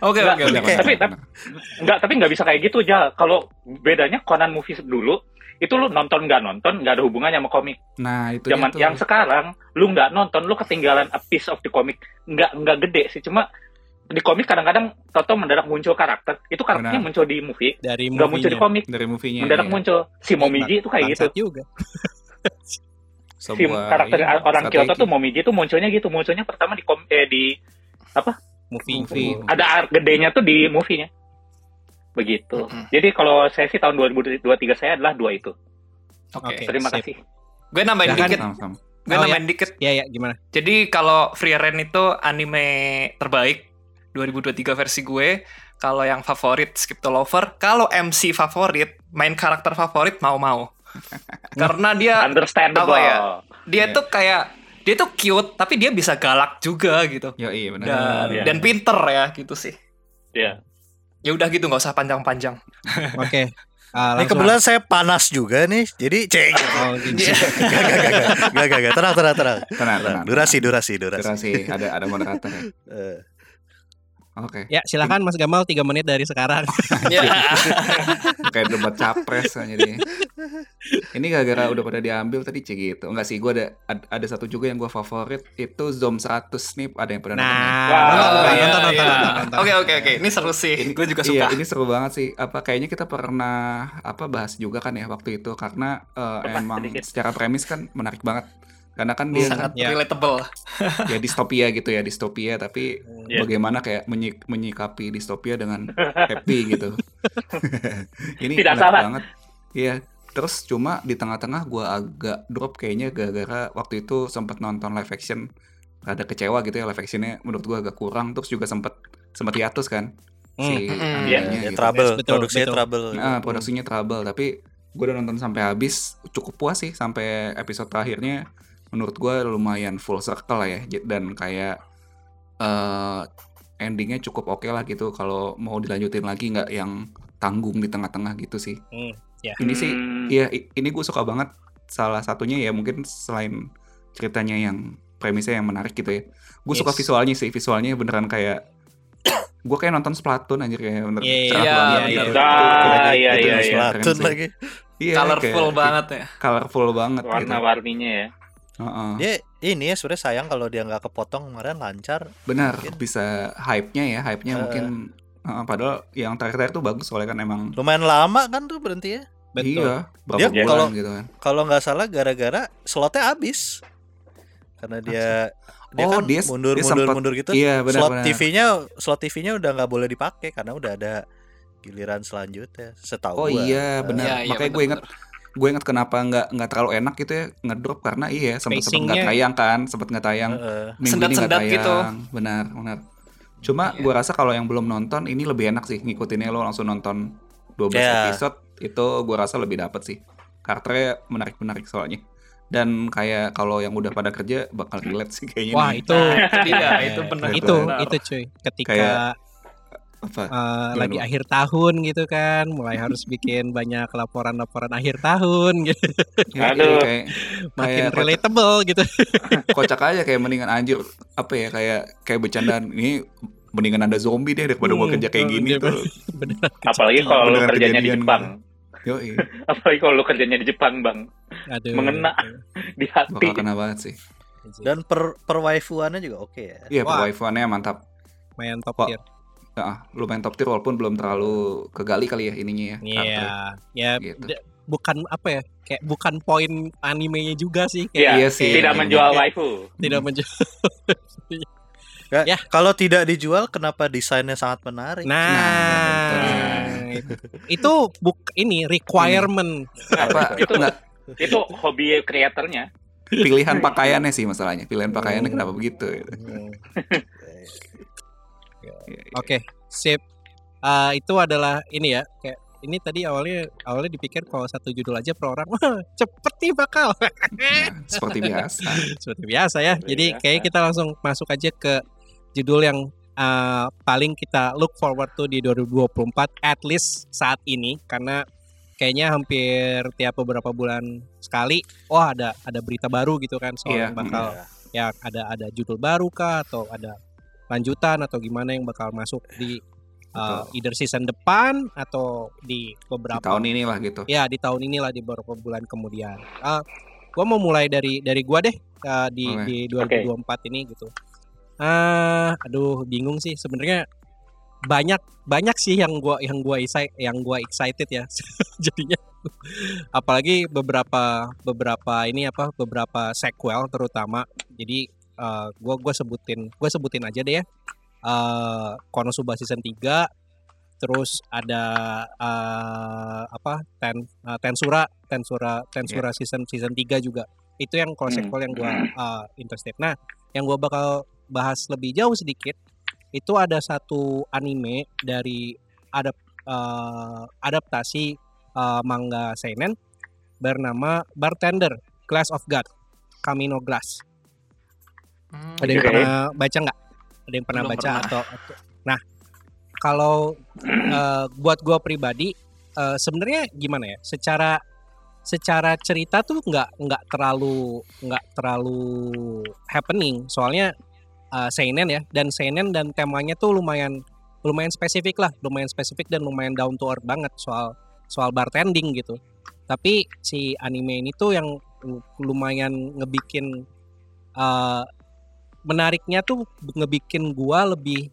Oke oke oke. Tapi- tapi-. Enggak, tapi nggak bisa kayak gitu aja. Kalau bedanya Conan movie dulu, itu lu nonton nggak nonton, nggak ada hubungannya sama komik. Nah, itu Zaman yang sekarang, lu nggak nonton, lu ketinggalan a piece of the comic. Nggak nggak gede sih, cuma di komik kadang-kadang toto mendadak muncul karakter. Itu karakternya Benar. muncul di movie, dari nggak muncul di komik. dari movie-nya. mendadak iya. muncul si Momiji itu kayak gitu. Juga. *laughs* Si karakter ini, orang strategi. Kyoto tuh Momiji tuh munculnya gitu. Munculnya pertama di kom eh, di Movie. Movie. ada arc gedenya tuh di movie-nya. Begitu. Mm-mm. Jadi kalau saya sih tahun 2023 saya adalah dua itu. Oke. Oke. Terima sip. kasih. Gue nambahin Jangan- dikit. Sama-sama. Gue Oh, nambahin dikit. Ya ya gimana? Jadi kalau Free Ren itu anime terbaik 2023 versi gue. Kalau yang favorit Skip to Lover. Kalau MC favorit, main karakter favorit mau-mau. *laughs* Karena dia Understandable. Apa ya? dia Iya. tuh kayak dia tuh cute tapi dia bisa galak juga gitu. Yo, iya benar. Dan, Iya. dan pinter ya gitu sih. Iya. Ya udah gitu nggak usah panjang-panjang. Oke. *laughs* Ah, Ini kebetulan saya panas juga nih, jadi cek. *laughs* Oh, *laughs* gitu. Gak, gak, gak, gak, gak, gak, gak. tenang, tenang, tenang. Tenang, tenang. Durasi, durasi, durasi. Durasi. Ada ada moderator ya. Oke. Ya, silakan Mas Gamal 3 menit dari sekarang. *laughs* Ya. Kayak debat capres aja dia. Ini gara-gara udah pada diambil tadi cek gitu. Enggak sih, gue ada ad- ada satu juga yang gue favorit itu Zom 100 nih. Ada yang pernah nonton? Nah, Wah, nonton, nonton, iya, iya. nonton. Oke oke oke. Ini seru sih. Gue juga Iya, suka. ini seru banget sih. Apa kayaknya kita pernah apa bahas juga kan ya waktu itu karena Pernah, emang sedikit. secara premis kan menarik banget. Karena kan dia Sangat Ya. relatable. ya distopia gitu ya, distopia tapi Iya. bagaimana kayak menyik- menyikapi distopia dengan *laughs* happy gitu. *laughs* ini Tidak salah. banget. Iya. Terus cuma di tengah-tengah gua agak drop kayaknya gara-gara waktu itu sempat nonton live action ada kecewa gitu ya live actionnya menurut gua agak kurang terus juga sempat sempat hiatus kan si Hmm. animenya Iya, ya, gitu. trouble, Betul, produksinya betul. trouble. Nah, produksinya trouble tapi gue udah nonton sampai habis cukup puas sih sampai episode terakhirnya menurut gue lumayan full circle lah ya dan kayak eh endingnya cukup oke lah gitu kalau mau dilanjutin lagi nggak yang tanggung di tengah-tengah gitu sih Hmm, ya. ini sih Hmm. iya i- ini gue suka banget salah satunya ya mungkin selain ceritanya yang premisnya yang menarik gitu ya gue suka Yes. visualnya sih visualnya beneran kayak gue kayak nonton Splatoon anjir kayak bener Iya, cerah iya, banget iya, gitu. iya. Ah, iya, iya, iya. Splatoon lagi. Iya, Colorful kayak- banget ya. colorful banget gitu. warna-warninya ya. Heeh. Dia ini ya sebenarnya sayang kalau dia nggak kepotong kemarin lancar. Benar, Mungkin. bisa hype-nya ya, hype-nya Eh. mungkin heeh, padahal yang terakhir-terakhir tuh bagus soalnya kan emang Lumayan lama kan tuh berhenti ya. Betul. iya, berapa Dia bulan kalau- gitu kan. Kalau nggak salah gara-gara slotnya habis. Karena dia dia Oh, kan dia- mundur dia mundur sempat- mundur gitu. Iya, benar slot benar. TV-nya slot TV-nya udah nggak boleh dipakai karena udah ada giliran selanjutnya. Setahu Oh gua. iya, benar. Iya, iya, Makanya gue inget. Gue inget kenapa nggak nggak terlalu enak gitu ya ngedrop karena iya sempat sempat nggak tayang kan, sempat nggak tayang. Heeh. Minggu ini nggak Sendat-sendat tayang. gitu. Benar, benar. Cuma Iya. gue rasa kalau yang belum nonton ini lebih enak sih ngikutinnya lo langsung nonton 12 Iya. episode itu gue rasa lebih dapet sih. Karakternya menarik-menarik soalnya. Dan kayak kalau yang udah pada kerja bakal relate sih kayaknya. Wah, nih. itu *laughs* Iya, itu benar. itu itu cuy. Ketika Kayak- apa? eh, lagi akhir tahun gitu kan, mulai harus *laughs* bikin banyak laporan-laporan akhir tahun gitu. Ya, Aduh. iya, kayak Makin kayak kocak, relatable gitu. *laughs* kocak aja kayak mendingan anjir apa ya kayak kayak bercandaan ini mendingan ada zombie deh daripada gua Hmm, kerja kayak gini iya, tuh. *laughs* Apalagi kalau lu kerjanya di Jepang. Yo, Apalagi kalau lu kerjanya di Jepang, Bang. Aduh. Mengena. Di hati. bakal kena banget sih. Dan per perwaifuannya juga oke ya. Iya, Wah. perwaifuannya mantap. Main top tier. Nah, lumayan top tier walaupun belum terlalu kegali kali ya ininya ya. Iya, karakternya. ya Gitu. d- bukan apa ya? Kayak bukan poin animenya juga sih Iya, kayak Iya sih. tidak Iya, menjual iya. waifu. tidak Hmm. menjual. Ya, Ya. Kalau tidak dijual kenapa desainnya sangat menarik? Nah, Nah, itu, itu buk ini requirement. apa Itu nggak Itu hobi kreatornya. Pilihan pakaiannya sih masalahnya. Pilihan pakaiannya Hmm. kenapa begitu? gitu. Hmm. Oke, sip. Eh, itu adalah ini ya, kayak ini tadi awalnya awalnya dipikir kalau satu judul aja per orang, wah cepet nih bakal. Ya, seperti *laughs* biasa. Seperti biasa ya. Seperti Jadi biasa. kayaknya kita langsung masuk aja ke judul yang eh, paling kita look forward to di 2024 at least saat ini karena kayaknya hampir tiap beberapa bulan sekali wah ada ada berita baru gitu kan soal yang bakal Iya. ya ada ada judul baru kah atau ada lanjutan atau gimana yang bakal masuk di uh, either season depan atau di Di beberapa tahun inilah gitu. ya di tahun inilah di beberapa bulan kemudian. Uh, gua mau mulai dari dari gua deh uh, di Boleh. di 2024 ini gitu. Ah, aduh bingung sih sebenarnya banyak banyak sih yang gua yang gua excited yang gua excited ya *laughs* jadinya apalagi beberapa beberapa ini apa beberapa sequel terutama jadi uh, gua gua sebutin gua sebutin aja deh ya. Uh, Konosuba season 3 terus ada uh, apa ten uh, Tensura Tensura Tensura season season 3 juga. Itu yang kalau Hmm. sequel yang gua uh, interested. Nah yang gua bakal bahas lebih jauh sedikit itu ada satu anime dari adap uh, adaptasi uh, manga seinen bernama Bartender Glass of God Camino Glass Hmm, ada yang Oke. pernah baca nggak? Ada yang pernah Belum baca pernah. atau, atau- nah kalau eh, buat gua pribadi eh, sebenarnya gimana ya? Secara secara cerita tuh nggak nggak terlalu nggak terlalu happening. Soalnya eh, seinen ya. Dan seinen dan temanya tuh lumayan lumayan spesifik lah. Lumayan spesifik dan lumayan down to earth banget soal soal bartending gitu. Tapi si anime ini tuh yang lumayan ngebikin eh, menariknya tuh ngebikin gua lebih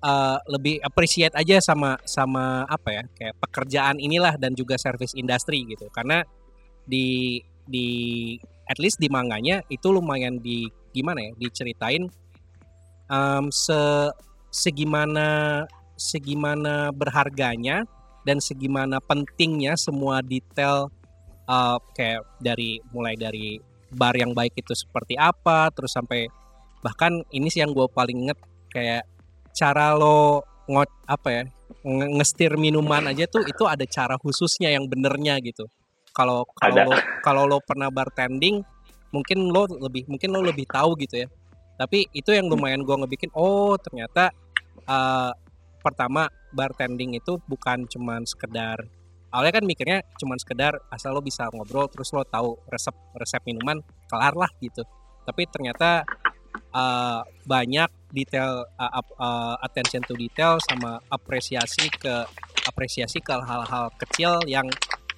eh, lebih appreciate aja sama sama apa ya kayak pekerjaan inilah dan juga service industry gitu. Karena di di at least di manganya itu lumayan di gimana ya diceritain em, se segimana segimana berharganya dan segimana pentingnya semua detail eh, kayak dari mulai dari bar yang baik itu seperti apa terus sampai bahkan ini sih yang gue paling inget kayak cara lo ngot apa ya nge- ngestir minuman aja tuh itu ada cara khususnya yang benernya gitu. Kalau kalau kalau lo pernah bartending mungkin lo lebih mungkin lo lebih tahu gitu ya. Tapi itu yang lumayan gue ngebikin oh ternyata eh, pertama bartending itu bukan cuman sekedar awalnya kan mikirnya cuman sekedar asal lo bisa ngobrol terus lo tahu resep resep minuman kelar lah gitu. Tapi ternyata uh, banyak detail uh, uh, attention to detail sama apresiasi ke apresiasi ke hal-hal kecil yang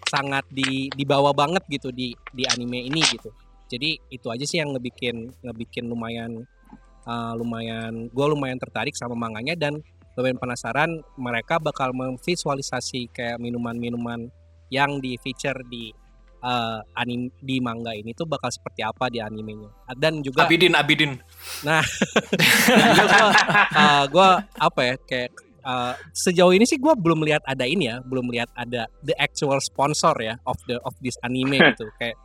sangat di dibawa banget gitu di di anime ini gitu. Jadi itu aja sih yang ngebikin ngebikin lumayan uh, lumayan gue lumayan tertarik sama manganya dan lumayan penasaran mereka bakal memvisualisasi kayak minuman-minuman yang di feature di uh, anim di manga ini tuh bakal seperti apa di animenya dan juga Abidin, Abidin. *laughs* juga gua, uh, gua apa ya kayak uh, sejauh ini sih gua belum lihat ada ini ya belum lihat ada the actual sponsor ya of the of this anime *laughs* gitu kayak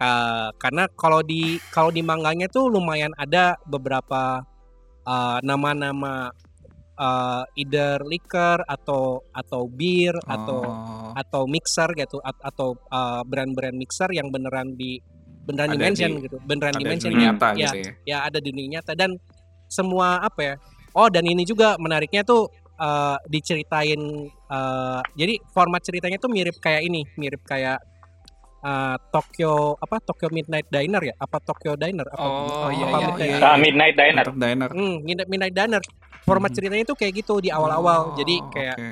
uh, karena kalau di kalau di manganya tuh lumayan ada beberapa uh, nama-nama uh, either liquor atau atau bir atau Oh, atau mixer gitu at- atau uh, brand-brand mixer yang beneran di beneran Ada dimension di- gitu beneran ada di dimension dunia ya, nyata ya, gitu ya. ya ada di dunia nyata dan semua apa ya oh dan ini juga menariknya tuh uh, diceritain uh, jadi format ceritanya tuh mirip kayak ini mirip kayak uh, Tokyo apa Tokyo Midnight Diner ya apa Tokyo Diner apa Oh, iya, apa iya, Midnight- iya. Ah, Midnight Diner. Mantap diner. Hmm, Midnight, Midnight Diner format ceritanya tuh kayak gitu di awal-awal jadi Oh, kayak oke.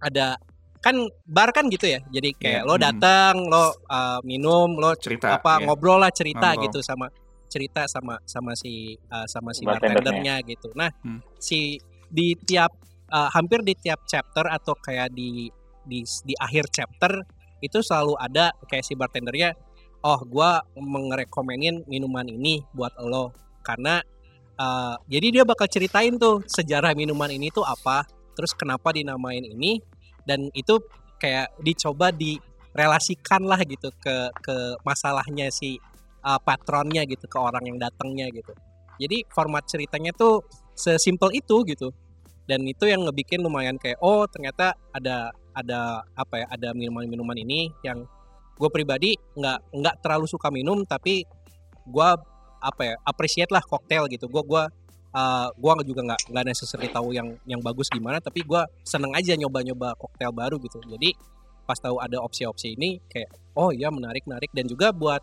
ada kan bar kan gitu ya jadi kayak Iya, lo mm. datang lo uh, minum lo cerita apa ya. ngobrol lah cerita Ngobrol. gitu sama cerita sama sama si uh, sama si Bartendernya. bartendernya gitu nah Hmm. si di tiap uh, hampir di tiap chapter atau kayak di di di akhir chapter itu selalu ada kayak si bartendernya oh gua merekomenin minuman ini buat lo karena uh, jadi dia bakal ceritain tuh sejarah minuman ini tuh apa terus kenapa dinamain ini dan itu kayak dicoba di relasikan lah gitu ke ke masalahnya si uh, patronnya gitu ke orang yang datangnya gitu. Jadi format ceritanya tuh sesimpel itu gitu. Dan itu yang ngebikin lumayan kayak oh ternyata ada ada apa ya ada minuman-minuman ini yang gue pribadi nggak nggak terlalu suka minum tapi gue apa ya appreciate lah koktail gitu. Gue gua uh, gua juga nggak nggak necessarily tahu yang yang bagus gimana tapi gue seneng aja nyoba-nyoba koktail baru gitu. Jadi pas tahu ada opsi-opsi ini kayak oh iya menarik menarik dan juga buat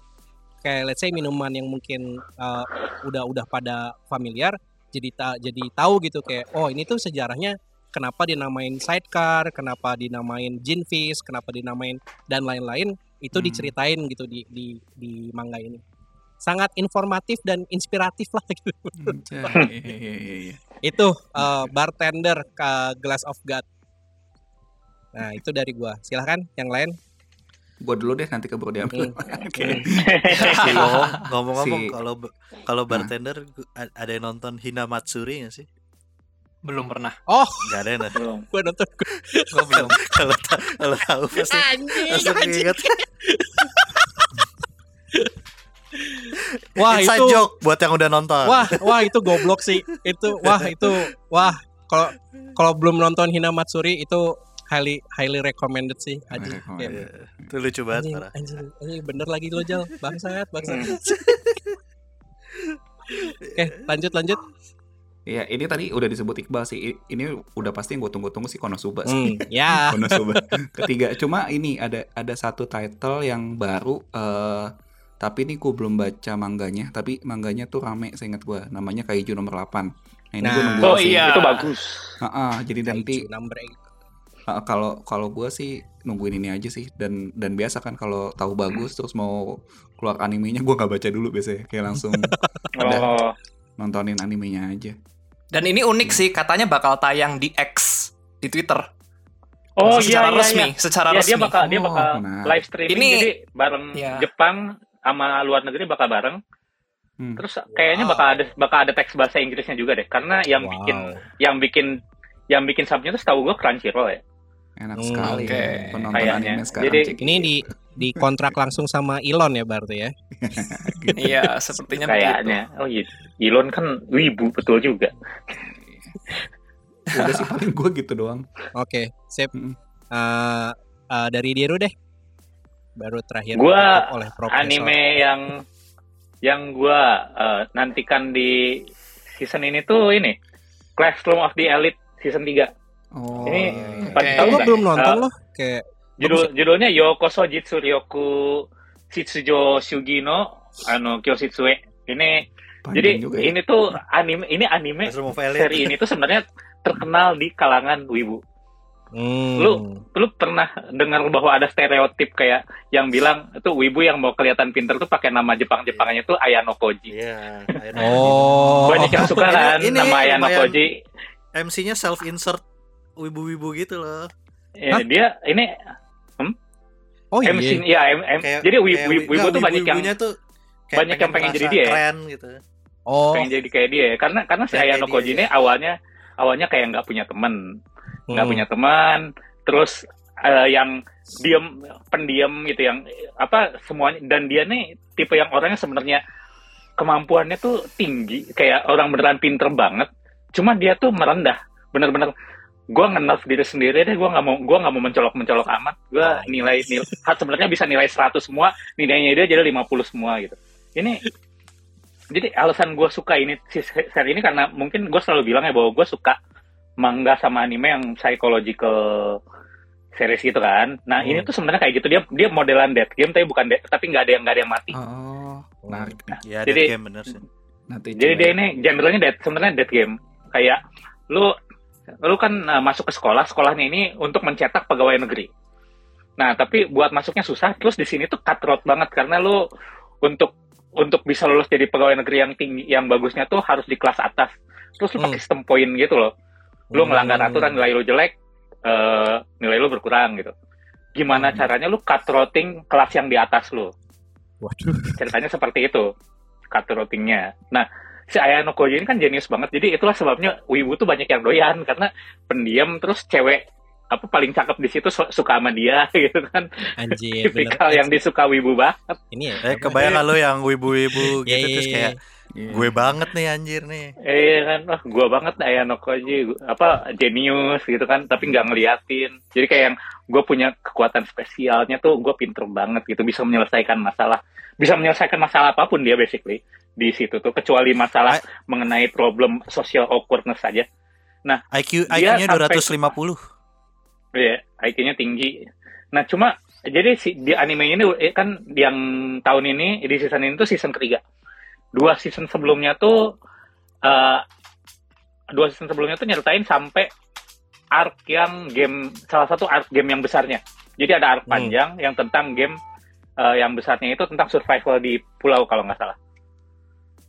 kayak let's say minuman yang mungkin uh, udah udah pada familiar jadi ta jadi tahu gitu kayak oh ini tuh sejarahnya kenapa dinamain sidecar kenapa dinamain gin fizz kenapa dinamain dan lain-lain itu Hmm. diceritain gitu di di di manga ini sangat informatif dan inspiratif lah gitu Anjay, iya, iya, iya, itu uh, bartender ke Glass of God nah itu dari gua silahkan yang lain Gua dulu deh nanti keburu diambil. Hmm. *laughs* Oke. Si ngomong- *laughs* ngomong-ngomong Si- kalau kalau bartender a- ada yang nonton Hina Matsuri nggak sih? Belum pernah. oh Gak ada ya Nat? Belum. gua nonton Gue belum. kalau kalau tahu pasti anjing langsung anjing. inget. Wah Inside itu joke buat yang udah nonton. Wah, wah itu goblok sih. Itu wah itu wah kalau kalau belum nonton Hina Matsuri itu highly highly recommended sih. Recommended. Kayak, Iya, itu lucu banget anjing, parah. anjing, anjing, bener lagi lo Jal. Bangsat, bangsat. Hmm. Oke, lanjut lanjut. Iya, ini tadi udah disebut Iqbal sih. Ini udah pasti yang gue tunggu-tunggu sih Konosuba sih. Hmm, ya. *laughs* Konosuba. Ketiga, cuma ini ada ada satu title yang baru eh tapi ini gue belum baca mangganya, tapi mangganya tuh rame seingat gue. Namanya Kaiju nomor 8. Nah, ini gue Nah. nunggu Oh, sih. iya. itu bagus. Heeh, jadi nanti Kaiju eight. eh, kalau kalau gue sih nungguin ini aja sih dan dan biasa kan kalau tahu bagus terus mau keluar animenya gue nggak baca dulu biasanya kayak langsung *laughs* Udah. Oh, nontonin animenya aja. Dan ini unik sih, katanya bakal tayang di X di Twitter. oh iya secara iya resmi, iya. secara Ya, resmi. dia bakal dia Oh, bakal benar. live streaming Ini- jadi bareng Iya. Jepang sama luar negeri bakal bareng. Hmm. Terus kayaknya Wow. bakal ada bakal ada teks bahasa Inggrisnya juga deh. Karena yang Wow. bikin yang bikin yang bikin subnya tuh setahu gue Crunchyroll ya. Enak Hmm, sekali oke. ya, penonton Kayaknya. anime sekarang. Jadi- cek Ini di di kontrak langsung sama Elon ya berarti ya. *laughs* Iya, sepertinya begitu. Kayaknya. Oh iya. Elon kan wibu betul juga. Udah sih paling gue gitu doang. Oke, sip. Mm-mm. Eh, eh, dari Diru deh. Baru terakhir Gua oleh Profesor. Anime yang yang gue nantikan di season ini tuh ini Classroom of the Elite season 3. Oh, Ini iya, iya. Pada Oke. Oh, tahu gua nggak? belum nonton Eh, loh. Kayak Judul judulnya Yokoso Jitsu Ryoku Shitsujo Shugi no ano Kyositsue. Ini Panjang jadi juga ya. ini tuh anime ini anime seri ini tuh sebenarnya terkenal di kalangan wibu. Hmm, Lu- Lu pernah dengar bahwa ada stereotip kayak yang bilang itu wibu yang mau kelihatan pinter tuh pakai nama Jepang-Jepangannya tuh Ayano Koji. Iya. nonton. *laughs* Oh. Banyak yang suka *laughs* kan ini nama Ayano Koji. MC-nya self insert wibu-wibu gitu loh. Ya, Hah? dia ini Oh iya. MC ya M- M- Kayak jadi wibu, kayak wibu, nggak, tuh banyak yang tuh kayak banyak yang pengen jadi dia ya? Keren gitu. Oh. pengen jadi kayak dia karena karena si Ayano Koji ini awalnya awalnya kayak nggak punya teman nggak Hmm. punya teman terus eh, yang diem pendiam gitu yang apa semuanya dan dia nih tipe yang orangnya sebenarnya kemampuannya tuh tinggi kayak orang beneran pinter banget cuma dia tuh merendah bener-bener gue nge diri sendiri deh gue nggak mau gua nggak mau mencolok mencolok amat gue Oh, nilai nilai sebenarnya bisa nilai 100 semua nilainya dia jadi 50 semua gitu ini jadi alasan gue suka ini si seri ini karena mungkin gue selalu bilang ya bahwa gue suka manga sama anime yang psychological series gitu kan. Nah Hmm. ini tuh sebenarnya kayak gitu dia dia modelan dead game tapi bukan dead, tapi nggak ada yang nggak ada yang mati. Oh, menarik nih. Ya, Jadi- Dead game bener sih. Nanti Jadi dia ya. ini genrenya dead sebenarnya dead game. Kayak lu lu kan uh, masuk ke sekolah, sekolahnya ini untuk mencetak pegawai negeri. Nah, tapi buat masuknya susah. Terus di sini tuh cutthroat banget karena lu untuk untuk bisa lulus jadi pegawai negeri yang tinggi yang bagusnya tuh harus di kelas atas. Terus lu Hmm. pakai sistem poin gitu loh. Lu Hmm. melanggar aturan nilai lu jelek, eh, nilai lu berkurang gitu. Gimana Hmm. caranya lu cutthroating kelas yang di atas lu? Waduh. ceritanya seperti itu cutthroatingnya. Nah, si Ayano Koji ini kan jenius banget. Jadi itulah sebabnya wibu tuh banyak yang doyan karena pendiam terus cewek apa paling cakep di situ su- suka sama dia *laughs* gitu kan Anjir, bener. tipikal yang disuka wibu banget Ini ya. Eh kebayang lo yang wibu-wibu Iya, gitu iya, terus iya. kayak Iya. gue banget nih anjir nih. eh kan wah gua banget Ayano Koji Gua- apa jenius gitu kan tapi nggak ngeliatin jadi kayak yang gue punya kekuatan spesialnya tuh gue pinter banget gitu bisa menyelesaikan masalah bisa menyelesaikan masalah apa pun dia basically di situ tuh kecuali masalah I- mengenai problem social awkwardness saja IQ Dia IQ-nya sampai- 250. Iya, IQ-nya tinggi. Nah, cuma jadi si di anime ini kan yang tahun ini di season ini tuh season ketiga. Dua season sebelumnya tuh eh dua season sebelumnya tuh nyeritain sampai arc yang game salah satu arc game yang besarnya. Jadi ada arc Hmm. panjang yang tentang game eh, yang besarnya itu tentang survival di pulau kalau nggak salah.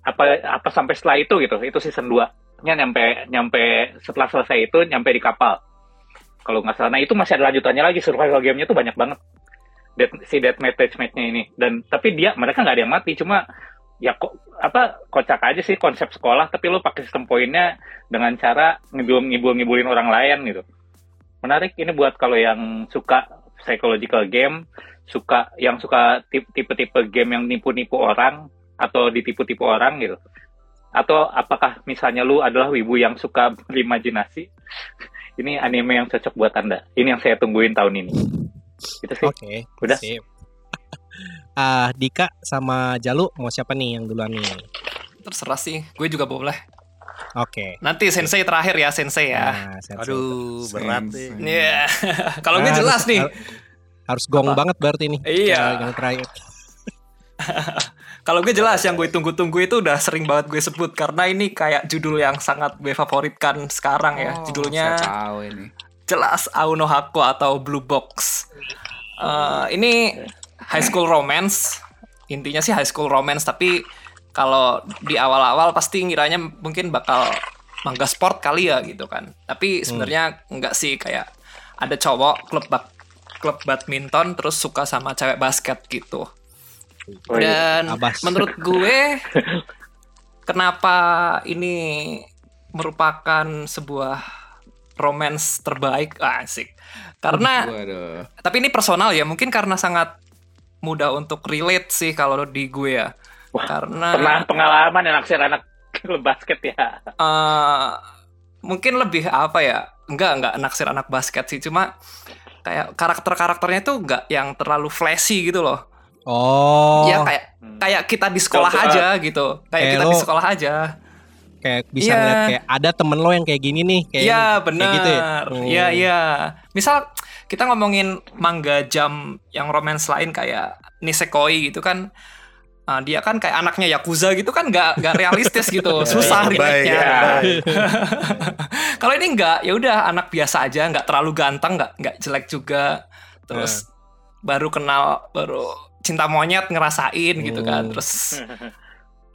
Apa apa sampai setelah itu gitu. Itu season 2-nya nyampe nyampe setelah selesai itu nyampe di kapal kalau nggak salah. Nah itu masih ada lanjutannya lagi survival game-nya tuh banyak banget. Death, si deathmatch match-nya ini dan tapi dia mereka nggak ada yang mati cuma ya kok apa kocak aja sih konsep sekolah tapi lu pakai sistem poinnya dengan cara ngibul ngibul ngibulin orang lain gitu menarik ini buat kalau yang suka psychological game suka yang suka tip- tipe-tipe game yang nipu-nipu orang atau ditipu-tipu orang gitu atau apakah misalnya lu adalah wibu yang suka berimajinasi *laughs* ini anime yang cocok buat anda ini yang saya tungguin tahun ini itu sih Oke. Udah. Sip. Ah, Dika sama Jalu mau siapa nih yang duluan nih? Terserah sih, gue juga boleh. Oke. Nanti sensei terakhir ya, sensei ya. Nah, sensei. Aduh, berat nih. Iya. Kalau gue Nah, jelas nih. har- Harus gong Apa? banget berarti nih. Iya. Yang- terakhir. *laughs* Kalau gue jelas yang gue tunggu-tunggu itu udah sering banget gue sebut karena ini kayak judul yang sangat gue favoritkan sekarang ya. Oh, Judulnya saya tahu ini. jelas Auno Hako atau Blue Box. Eh, ini high school romance. Intinya sih high school romance tapi kalau di awal-awal pasti ngiranya mungkin bakal manga sport kali ya gitu kan. Tapi sebenarnya enggak sih kayak ada cowok klub bak klub badminton terus suka sama cewek basket gitu. Oh, iya. Dan Abas. menurut gue *laughs* kenapa ini merupakan sebuah romance terbaik Ah, asik. Karena Waduh. tapi ini personal ya, mungkin karena sangat mudah untuk relate sih kalau di gue ya. Wah, karena pernah pengalaman yang naksir anak klub *laughs* basket ya eh, mungkin lebih apa ya? Enggak, enggak naksir anak basket sih, cuma kayak karakter-karakternya tuh enggak yang terlalu flashy gitu loh. Oh. Ya kayak Hmm. kayak kita di sekolah Contoh, aja gitu. Kayak Eh, kita lo- di sekolah aja. kayak bisa Iya. ngeliat kayak ada temen lo yang kayak gini nih. Kayak Iya kayak benar. gitu ya? Oh. Iya iya. Misal kita ngomongin manga jam yang romance lain kayak Nisekoi gitu kan. ah, dia kan kayak anaknya Yakuza gitu kan nggak nggak realistis gitu. *laughs* Susah Baik, relate-nya. *laughs* Kalau ini nggak, ya udah anak biasa aja, nggak terlalu ganteng, nggak nggak jelek juga. Terus baru kenal, baru cinta monyet ngerasain gitu kan. Hmm. Terus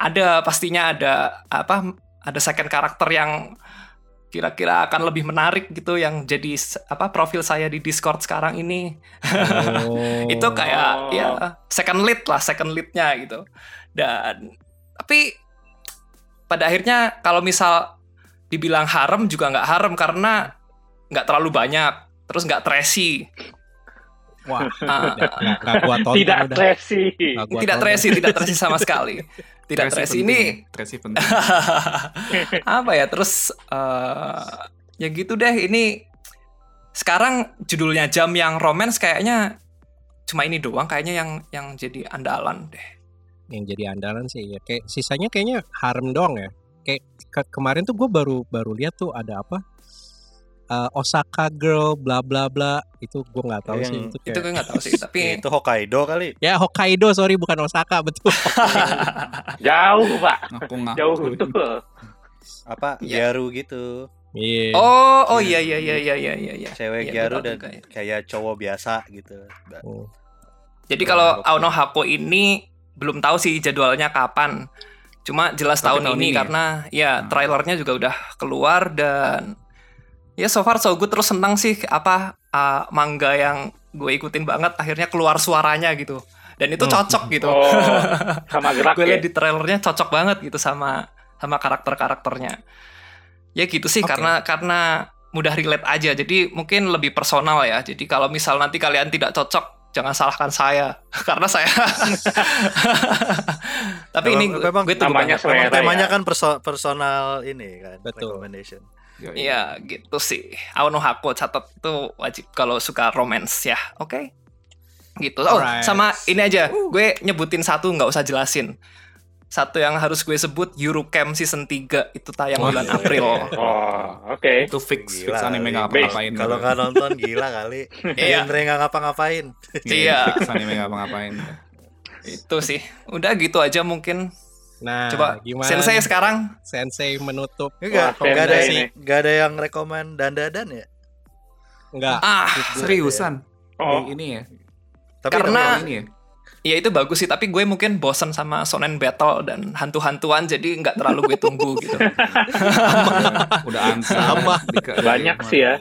ada pastinya ada apa? Ada second karakter yang kira-kira akan lebih menarik gitu yang jadi apa profil saya di Discord sekarang ini. *laughs* Oh. itu kayak ya second lead lah second leadnya gitu. Dan tapi pada akhirnya kalau misal dibilang harem juga nggak harem karena nggak terlalu banyak terus nggak trashy Wah, *laughs* Ah, nggak nggak gua tonton tidak udah. Nggak gua tidak tonton. trashy tidak trashy sama sekali tidak Tracy trashy ini. Tracy penting. *laughs* apa ya terus eh, ya gitu deh ini sekarang judulnya jam yang romance kayaknya cuma ini doang kayaknya yang yang jadi andalan deh yang jadi andalan sih ya kayak sisanya kayaknya harem dong ya kayak ke- kemarin tuh gue baru baru lihat tuh ada apa Eh, Osaka Girl bla bla bla itu gue nggak tahu sih Yang- itu itu kayak gue nggak tahu sih tapi Itu Hokkaido kali. ya Hokkaido sorry bukan Osaka betul *laughs* jauh pak Ngaku-ngaku. jauh tuh Apa? Iya. Gyaru gitu. Iya. oh oh iya iya iya iya iya iya iya Cewek Iya, Gyaru gue tahu dan juga ya. kayak cowok biasa gitu. Oh. jadi kalau. Auno Hako ini belum tahu sih jadwalnya kapan cuma jelas Tapi tahun, tahun ini, ini ya? karena ya Hmm. trailernya juga udah keluar dan ya so far so good terus senang sih apa uh, manga yang gue ikutin banget akhirnya keluar suaranya gitu dan itu Hmm. cocok gitu oh *laughs* sama gerak gue ya lihat di trailernya cocok banget gitu sama sama karakter karakternya ya gitu sih Oke. karena karena mudah relate aja. Jadi mungkin lebih personal ya. Jadi kalau misal nanti kalian tidak cocok, jangan salahkan saya *laughs* karena saya. *laughs* Tapi ini gue, Memang- gue namanya selera. Memang temanya ya. kan perso- personal ini kan Betul. recommendation. Yoi. Iya gitu sih. Aono Hako catat itu wajib kalau suka romance ya. Oke. Gitu. Oh, Alright. sama ini aja. Gue nyebutin satu nggak usah jelasin. Satu yang harus gue sebut Eurocamp season 3 itu tayang bulan April. *laughs* Oh, oke. Itu fix fix Gila, anime kali. nggak ngapa-ngapain. Kalau nggak nonton gila kali. *laughs* Iya. Genre nggak ngapa-ngapain. Iya. Fix anime nggak ngapa-ngapain. itu sih. Udah gitu aja mungkin. Nah, Coba gimana? Sensei nih? sekarang. Sensei menutup. Enggak, Wah, enggak ada ini. Enggak ada yang rekomen dandadan ya? Enggak. Ah, Seriusan? Oh, Di ini ya? Tapi Karena- ini ya? ya itu bagus sih. Tapi gue mungkin bosen sama Sonen Battle dan hantu-hantuan. Jadi nggak terlalu gue tunggu *laughs* gitu. Udah-. Sama. Banyak sih ya.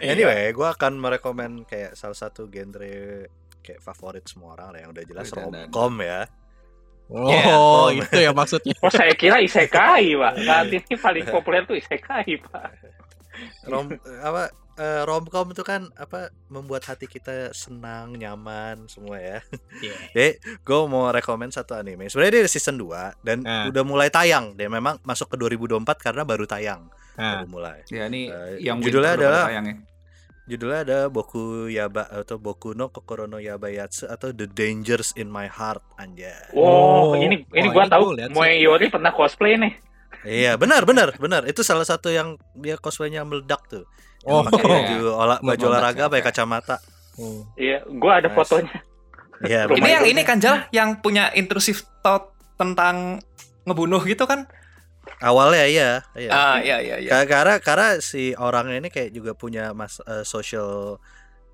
Anyway, gue akan merekomen kayak salah satu genre kayak favorit semua orang lah yang udah jelas romcom ya. Oh, Yeah. itu ya maksudnya. Oh, saya kira isekai, Pak. Saat ini paling populer tuh isekai, Pak. Rom apa eh, romcom itu kan apa membuat hati kita senang, nyaman semua ya. Iya. *laughs* Jadi gue mau rekomen satu anime. Sebenarnya dia season 2 dan Ah. udah mulai tayang. Dia memang masuk ke 2024 karena baru tayang. Nah, Baru mulai. Ya ini Eh, yang judulnya adalah- pada tayang ya. Judulnya ada Boku Yaba atau Boku no Kokoro no Yabayatsu atau The Dangers in My Heart anjay. Oh, Oh, ini ini oh, gua ini tahu. Moe Yori pernah cosplay nih. Iya, benar benar benar. Itu salah satu yang dia cosplaynya meledak tuh. Oh, pakai iya. *laughs* baju olah baju olahraga ya, pakai kacamata. hmm. Iya, gua ada Nice. fotonya. Iya, ini yang ini kan Jal, yang punya intrusive thought tentang ngebunuh gitu kan? Awalnya iya, iya. Ah, iya iya iya. Ka- Karena karena si orangnya ini kayak juga punya mas eh, social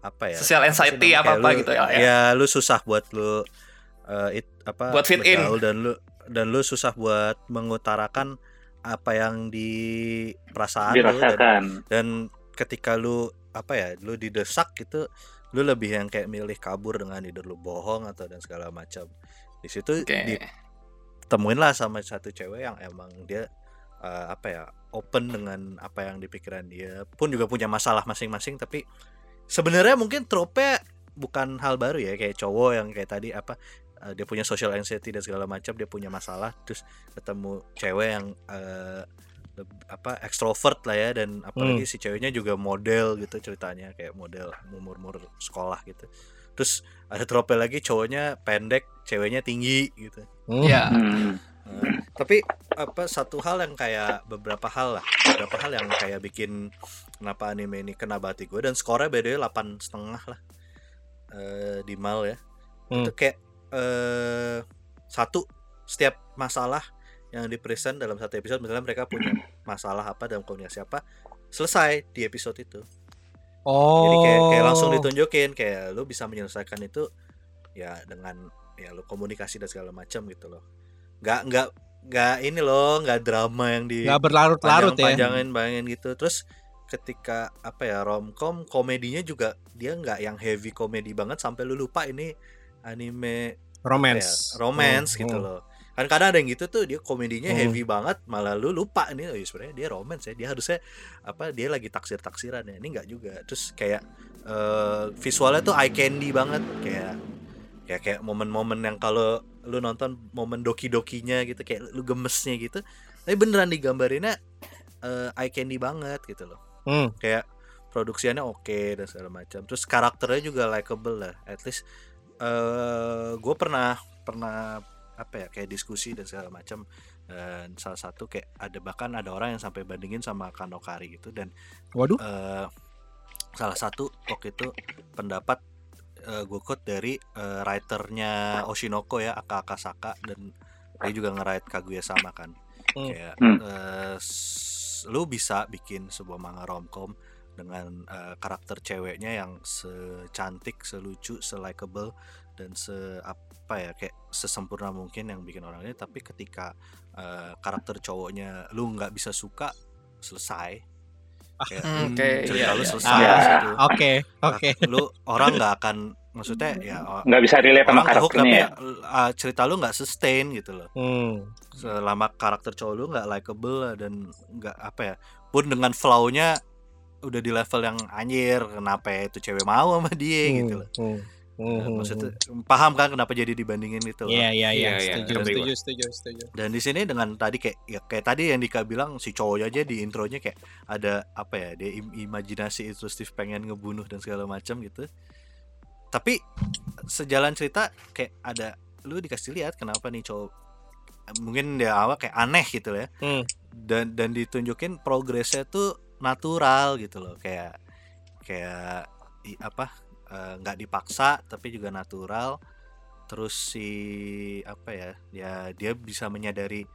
apa ya? Social apa anxiety apa-apa Kayak lu- gitu ya, ya. Ya, lu susah buat lu eh, it- apa Buat fit in. dan lu dan lu susah buat mengutarakan apa yang di perasaan lu dan, Dirasakan. dan ketika lu apa ya, lu didesak gitu lu lebih yang kayak milih kabur dengan either lu bohong atau dan segala macam. Di situ Oke. di temuin lah sama satu cewek yang emang dia eh, apa ya open dengan apa yang di pikiran dia pun juga punya masalah masing-masing tapi sebenarnya mungkin trope bukan hal baru ya kayak cowok yang kayak tadi apa eh, dia punya social anxiety dan segala macam dia punya masalah terus ketemu cewek yang leb- apa ekstrovert lah ya dan apalagi si ceweknya juga model gitu ceritanya kayak model umur-umur sekolah gitu terus ada trope lagi cowoknya pendek ceweknya tinggi gitu Hmm. Iya. Hmm. Nah, tapi apa satu hal yang kayak beberapa hal lah beberapa hal yang kayak bikin kenapa anime ini kena bati gue dan skornya beda delapan setengah lah eh di mal ya Hmm. itu kayak eh satu setiap masalah yang di present dalam satu episode misalnya mereka punya masalah apa dalam komunikasi apa selesai di episode itu Oh. jadi kayak, kayak langsung ditunjukin kayak lu bisa menyelesaikan itu ya dengan ya lu komunikasi dan segala macam gitu loh nggak nggak nggak ini loh nggak drama yang di nggak berlarut-larut ya. panjangin bayangin gitu terus ketika apa ya romcom komedinya juga dia nggak yang heavy komedi banget sampai lu lupa ini anime apa ya, Romance. romance Hmm, gitu hmm. loh kan kadang ada yang gitu tuh dia komedinya Hmm. heavy banget malah lu lupa ini oh ya sebenarnya dia romance ya dia harusnya apa dia lagi taksir taksiran ya ini nggak juga terus kayak eh, visualnya tuh eye candy banget kayak kayak kayak momen-momen yang kalau lu nonton momen doki-dokinya gitu kayak lu gemesnya gitu tapi beneran digambarinnya eh, eye candy banget gitu loh Hmm. kayak produksiannya oke dan segala macam terus karakternya juga likable lah at least eh gue pernah pernah apa ya kayak diskusi dan segala macam dan salah satu kayak ada bahkan ada orang yang sampai bandingin sama Kanokari gitu dan Waduh. eh salah satu waktu itu pendapat eh, gue quote dari eh, writernya Oshinoko ya Aka Akasaka dan dia juga nge-write Kaguya sama kan Hmm. kayak Hmm. s- lu bisa bikin sebuah manga romcom dengan eh, karakter ceweknya yang secantik, selucu, selikable dan se apa ya kayak sesempurna mungkin yang bikin orang ini tapi ketika eh, karakter cowoknya lu nggak bisa suka selesai kayak Hmm, lu- Oke, cerita iya, lu iya. selesai Ah, di situ. Oke, oke. lu orang nggak akan maksudnya ya o- Nggak bisa relate sama kehook tapi karakternya ya. uh, cerita lu nggak sustain gitu loh Hmm. selama karakter cowok lu nggak likable dan nggak apa ya pun dengan flow-nya udah di level yang anjir kenapa itu cewek mau sama dia gitu loh. Hmm, hmm, maksudnya paham kan kenapa jadi dibandingin gitu loh. Iya iya iya Iya, iya, setuju setuju setuju setuju. Dan di sini dengan tadi kayak ya kayak tadi yang Dika bilang si cowoknya aja di intronya kayak ada apa ya dia im- imajinasi intrusif pengen ngebunuh dan segala macam gitu. Tapi sejalan cerita kayak ada lu dikasih lihat kenapa nih cowok mungkin dia awal kayak aneh gitu ya. Hmm. Dan dan ditunjukin progresnya tuh natural gitu loh kayak kayak apa eh, nggak dipaksa tapi juga natural terus si apa ya ya dia bisa menyadari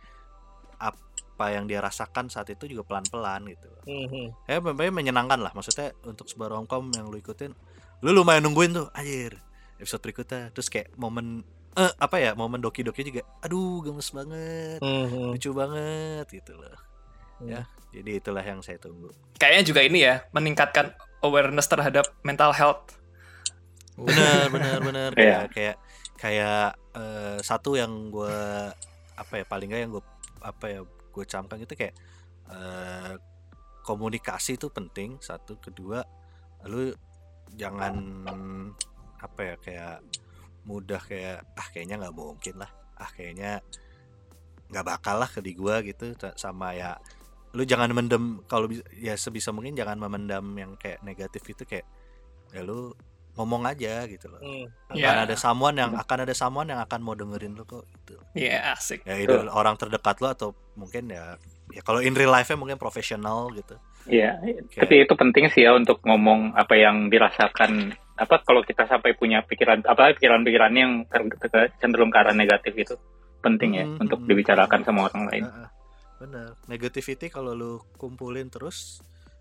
apa yang dia rasakan saat itu juga pelan-pelan gitu loh. Hmm, hmm. ya memang menyenangkan lah maksudnya untuk sebuah romcom yang lu ikutin lu lumayan nungguin tuh anjir episode berikutnya terus kayak momen eh apa ya momen doki-doki juga aduh gemes banget Hmm, hmm. lucu banget gitu loh Hmm. ya jadi itulah yang saya tunggu Kayaknya juga ini ya, meningkatkan awareness terhadap mental health. Benar benar benar. Iya. kayak kayak kayak eh, satu yang gue apa ya paling nggak yang gue apa ya gue camkan gitu kayak eh, komunikasi itu penting satu. Kedua lu jangan apa ya kayak mudah kayak ah kayaknya nggak mungkin lah. Ah kayaknya nggak bakal lah ke di gua gitu. Sama ya lu jangan mendem. Kalau bisa ya sebisa mungkin jangan memendam yang kayak negatif itu kayak ya lu ngomong aja gitu loh Hmm. akan Ya. ada someone yang akan ada someone yang akan mau dengerin lu kok gitu Iya, asik. ya itu orang terdekat lu atau mungkin ya ya kalau in real life nya mungkin profesional gitu Iya, tapi itu penting sih ya untuk ngomong apa yang dirasakan. Apa kalau kita sampai punya pikiran apa pikiran-pikiran yang ter- ter- cenderung ke arah negatif itu penting ya Hmm, untuk hmm. dibicarakan sama orang lain. Heeh. bener negativity kalau lu kumpulin terus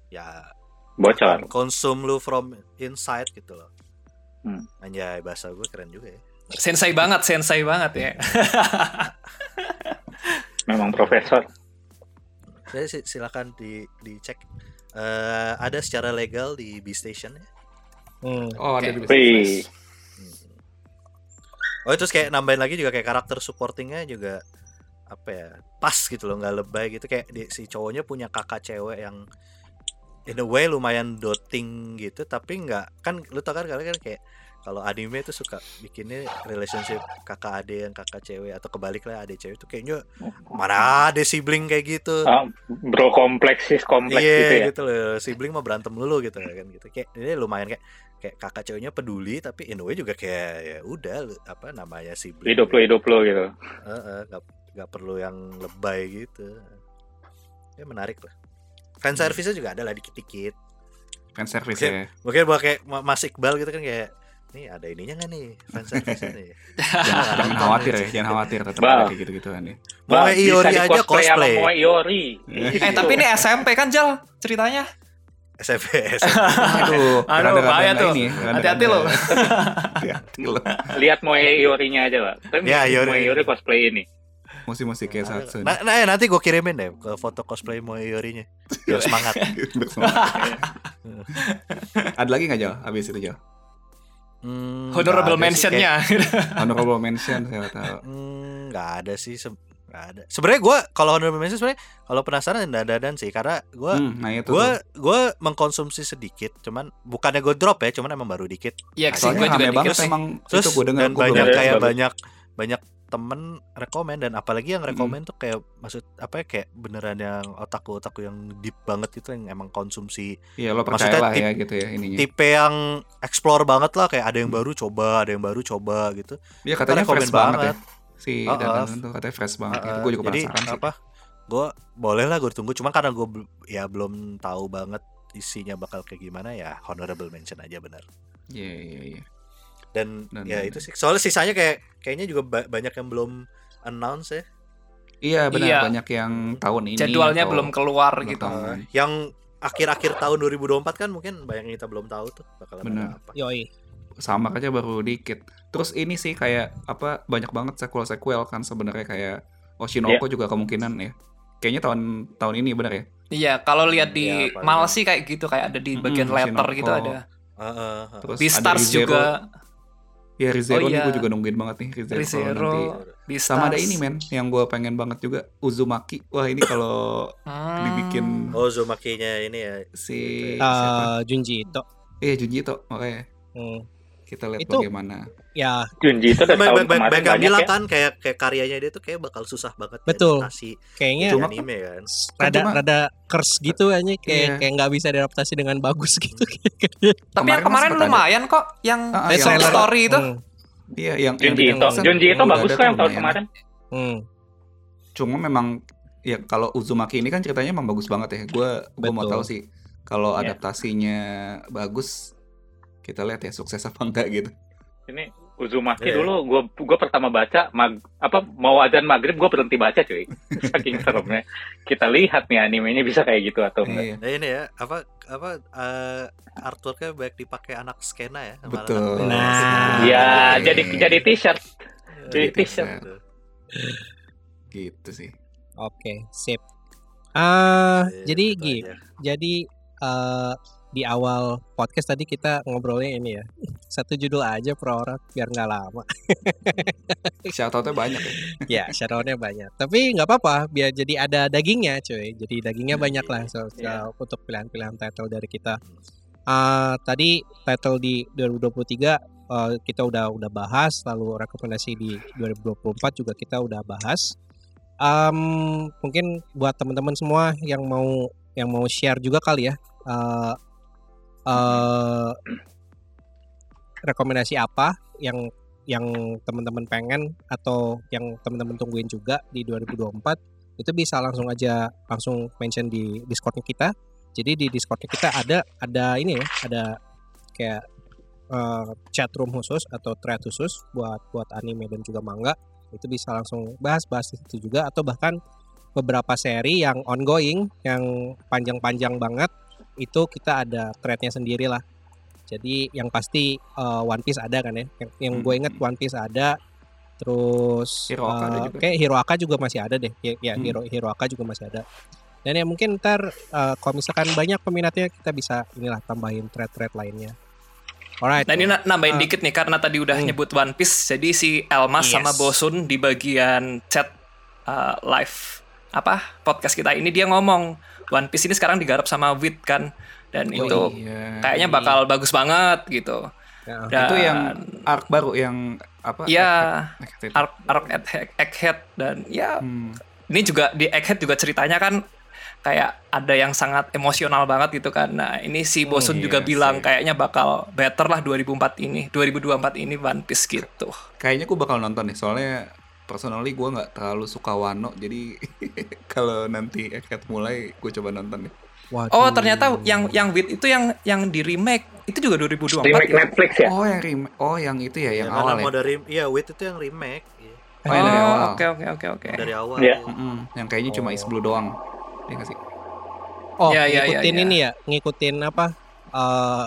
ya Bocor. konsum lu from inside gitu loh Hmm. anjay bahasa gue keren juga ya Sensei banget, sensei banget ya. *laughs* Memang profesor. saya si- silakan di dicek Eh, ada secara legal di B Station ya Hmm. Oh, ada di Wih. Oh terus kayak nambahin lagi juga kayak karakter supportingnya juga apa ya pas gitu loh nggak lebay gitu kayak di- si cowoknya punya kakak cewek yang in a way lumayan doting gitu tapi nggak kan lu tau kan kalian kan kayak kalau anime itu suka bikinnya relationship kakak ade yang kakak cewek atau kebalik lah ade cewek itu kayaknya mana ada sibling kayak gitu. Ah, bro kompleks sis kompleks iya gitu ya. gitu loh sibling mah berantem dulu gitu kan gitu. Kayak ini lumayan kayak kayak kakak ceweknya peduli tapi in a way juga kayak ya udah apa namanya sibling Hidup lo hidup lo gitu. Heeh, nggak nggak perlu yang lebay gitu. Ya menarik lah fan service juga ada lah dikit-dikit fan service Mungkin- ya. mungkin buat kayak Ma- Mas Iqbal gitu kan kayak nih ada ininya nggak nih fan service nih *laughs* Jangan, jangan khawatir ya, jangan khawatir tetap ada kayak ya. mau Bang, kayak bisa Iori di aja cosplay Moe Iori. Eh, tapi ini SMP kan, Jal, ceritanya. SMP SMP Aduh, Aduh, bahaya tuh. Hati-hati lo. *laughs* Hati-hati lo. Lihat Moe Iorinya aja, Pak. Tapi Ya, Iori. Moe Iori cosplay ini. Musik-musik kayak Satsun. nah, nah, nanti gue kirimin deh ke foto cosplay mau Iorinya biar *laughs* semangat Ada lagi nggak Jal? Habis itu Jal. Hmm, Honorable mention-nya. *laughs* Honorable mention saya tahu. Hmm, nggak ada sih se- nggak ada. Sebenarnya gue kalau honorable mention sebenarnya kalau penasaran dan sih karena gue Hmm, nah gue gue mengkonsumsi sedikit cuman bukannya gue drop ya cuman emang baru dikit Iya, sih Soalnya gue juga banget dikit emang terus itu gue dengar dan gua banyak kayak banyak banyak temen rekomen dan apalagi yang rekomen tuh kayak maksud apa ya kayak beneran yang otakku otakku yang deep banget itu yang emang konsumsi Iya lo Maksudnya percaya lah ya gitu ya ininya. tipe yang explore banget lah kayak ada yang baru coba ada yang baru coba gitu Iya katanya rekomen fresh banget, ya. Si Oh, Dandan oh. tuh katanya fresh banget. Uh, gue juga jadi penasaran sih. apa gue boleh lah gue tunggu cuman karena gue ya belum tahu banget isinya bakal kayak gimana ya honorable mention aja benar Iya iya iya. Dan, Dan- ya dan- itu sih soalnya sisanya kayak kayaknya juga ba- banyak yang belum announce ya Iya benar Iya. banyak yang tahun ini. Jadwalnya belum keluar belum gitu. tahu. Uh, yang akhir-akhir tahun 2024 kan mungkin banyak yang kita belum tahu tuh bakal Benar. ada apa Yoi. sama aja baru dikit. Terus ini sih kayak apa banyak banget sequel-sequel kan sebenarnya kayak Oshinoko juga kemungkinan ya. Kayaknya tahun tahun ini benar ya. Iya, kalau lihat di Iya, paling- mal sih kayak gitu, kayak ada di bagian letter Shinoko. gitu ada. Uh, uh, uh. Terus Di ada Rizero. juga. Ya Rizero Oh, nih iya. gue juga nungguin banget nih Rizero, Rizero, nanti. di Sama ada ini men yang gue pengen banget juga Uzumaki. Wah ini kalau Hmm. dibikin Oh Zumaki-nya ini ya. si siapa? Junji itu. Iya Junji itu makanya Hmm. kita lihat Itu- bagaimana. Ya, Junji itu dari Baik tahun kemarin banyak bilang ya. kan kayak kayak karyanya dia tuh kayak bakal susah banget Betul. diadaptasi kayaknya Cuma- anime kan. rada cuma- rada curse gitu aja kayak Iya. kayak nggak bisa diadaptasi dengan bagus gitu. Tapi yang Kemarin lumayan kok yang Eh, yang. Story itu. Hmm. Iya yang Junji yang itu, Junji itu udah bagus kok yang tahun kemarin. Hmm. Cuma memang ya kalau Uzumaki ini kan ceritanya emang bagus banget ya. Gue gue mau tahu sih kalau Iya. adaptasinya bagus kita lihat ya sukses apa enggak gitu. Ini Uzumaki Iya. dulu gua gua pertama baca mag, apa mau azan maghrib gua berhenti baca cuy. *laughs* Saking seremnya. Kita lihat nih animenya bisa kayak gitu atau enggak. Iya. Nah ini ya apa apa eh, artworknya baik dipakai anak skena ya. Betul. anak- Nah. Ya, Oke. jadi jadi t-shirt. Jadi Jadi t-shirt. Gitu sih. Oke, sip. Ah, Iya, jadi gitu jadi eh, di awal podcast tadi kita ngobrolnya ini ya. Satu judul aja per orang biar nggak lama. *laughs* Shoutoutnya banyak ya. ya, banyak. Tapi nggak apa-apa, biar jadi ada dagingnya, cuy. Jadi dagingnya banyak lah so, so, Iya. untuk pilihan-pilihan title dari kita. Ah, tadi title di 2023 eh, kita udah udah bahas, lalu rekomendasi di 2024 juga kita udah bahas. Em, mungkin buat teman-teman semua yang mau yang mau share juga kali ya. eh eh, rekomendasi apa yang yang teman-teman pengen atau yang teman-teman tungguin juga di 2024 itu bisa langsung aja langsung mention di Discordnya kita. Jadi di Discordnya kita ada ada ini ya, ada kayak eh, chat room khusus atau thread khusus buat buat anime dan juga manga. Itu bisa langsung bahas-bahas di situ juga atau bahkan beberapa seri yang ongoing yang panjang-panjang banget itu kita ada threadnya sendiri lah. Jadi yang pasti eh, One Piece ada kan ya. Yang, yang gue inget One Piece ada. Terus Hiroaka ada eh, juga. kayak Hiroaka juga masih ada deh. Ya, ya Hmm. Hiro Hiroaka juga masih ada. Dan ya mungkin ntar eh, kalau misalkan banyak peminatnya kita bisa inilah tambahin thread-thread lainnya. Alright. Nah ini na- nambahin Ah. dikit nih karena tadi udah Hmm. nyebut One Piece, jadi si Elmas Yes. sama Bosun di bagian chat uh, live apa podcast kita ini dia ngomong One Piece ini sekarang digarap sama Wit kan dan Oh, itu Iya. kayaknya bakal bagus banget gitu. Ya. Dan, Itu yang arc baru yang apa? ya Egghead. Egghead. arc arc Egg- Egghead dan ya Hmm. ini juga di Egghead juga ceritanya kan kayak ada yang sangat emosional banget gitu kan. Nah, ini si Bosun iya juga bilang sih. kayaknya bakal better lah 2004 ini, 2024 ini One Piece gitu. Kayaknya gue bakal nonton nih soalnya personally gue nggak terlalu suka Wano jadi *laughs* kalau nanti Egghead mulai gue coba nonton deh. Waduh. Oh, ternyata yang yang Wit itu yang yang di remake itu juga 2024 Remake ya. Netflix ya. Oh yang remake, oh yang itu ya yang Ya, awal ya. mau dari iya Wit itu yang remake iya. Oh, yang dari awal. Oke oke oke oke. dari awal Iya. tuh. Mm-mm, yang kayaknya cuma Oh. Is Blue doang. Iya nggak sih? Oh, Ya, ya, ya, ngikutin ya. ini ya, ngikutin apa? eh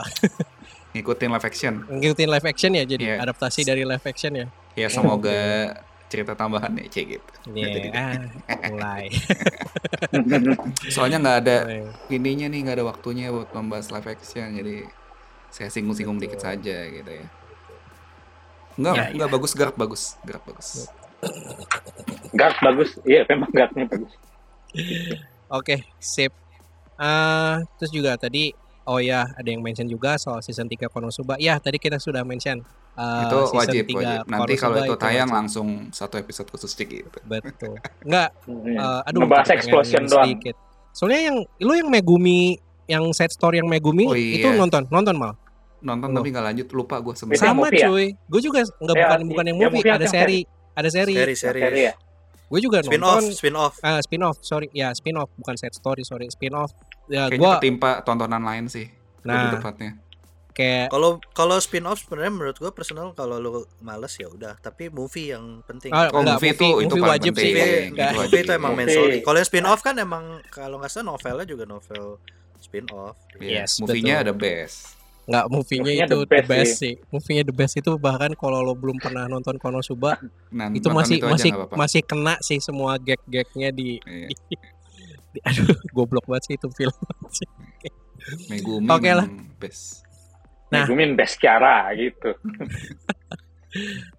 Ngikutin live action. *laughs* ngikutin live action ya, jadi Iya. adaptasi dari live action ya. Ya semoga cerita tambahan ya cek gitu. Iya, Jadi- ah, *laughs* mulai. Soalnya nggak ada mulai. ininya nih nggak ada waktunya buat membahas live action jadi saya singgung-singgung dikit saja gitu ya. Enggak, Ya, enggak bagus Garp bagus. Garp bagus. Guard bagus. Iya, memang guardnya bagus. Oke, sip. Ah, terus juga tadi oh ya, ada yang mention juga soal season 3 Konosuba. Ya, tadi kita sudah mention. Ah, itu season wajib, 3 wajib. Nanti kalau itu tayang wajib. langsung satu episode khusus cek gitu. Betul. Enggak, eh, aduh. Ngebahas pengen explosion doang. sedikit. Soalnya yang lu yang Megumi yang side story yang Megumi Oh, itu iya. nonton, nonton mal. Nonton Oh. tapi nggak lanjut, lupa gue Itu sebenarnya. yang Sama movie ya? cuy. Gue juga enggak Ya, bukan bukan yang yang movie, movie ada yang seri. Ada seri. seri seri Seri ya. Gue juga spin off nonton spin off ah, spin off, sorry. Ya, spin off bukan side story, sorry, spin off. Ya, Kayaknya gua ketimpa tontonan lain sih. lebih nah tepatnya. Kayak kalau kalau spin off sebenarnya menurut gua personal kalau lu males ya udah tapi movie yang penting Ah, Oh, enggak, movie movie, itu- itu movie paling wajib penting. sih. movie, Enggak. itu movie itu emang main Movie. story kalau yang spin off kan emang kalau nggak salah novelnya juga novel spin off Iya, Yes, movie-nya betul. ada best. Nggak, movie-nya Movie-nya itu the the best best, sih. Movie-nya the best itu bahkan kalau lo belum pernah nonton Konosuba Nah, itu nonton masih itu aja masih nggak apa-apa. masih kena sih semua gag-gagnya di, Iya. di- *laughs* di- aduh goblok banget sih itu film. Megumi Oke lah. memang best. Nah. Megumin best cara gitu. *laughs*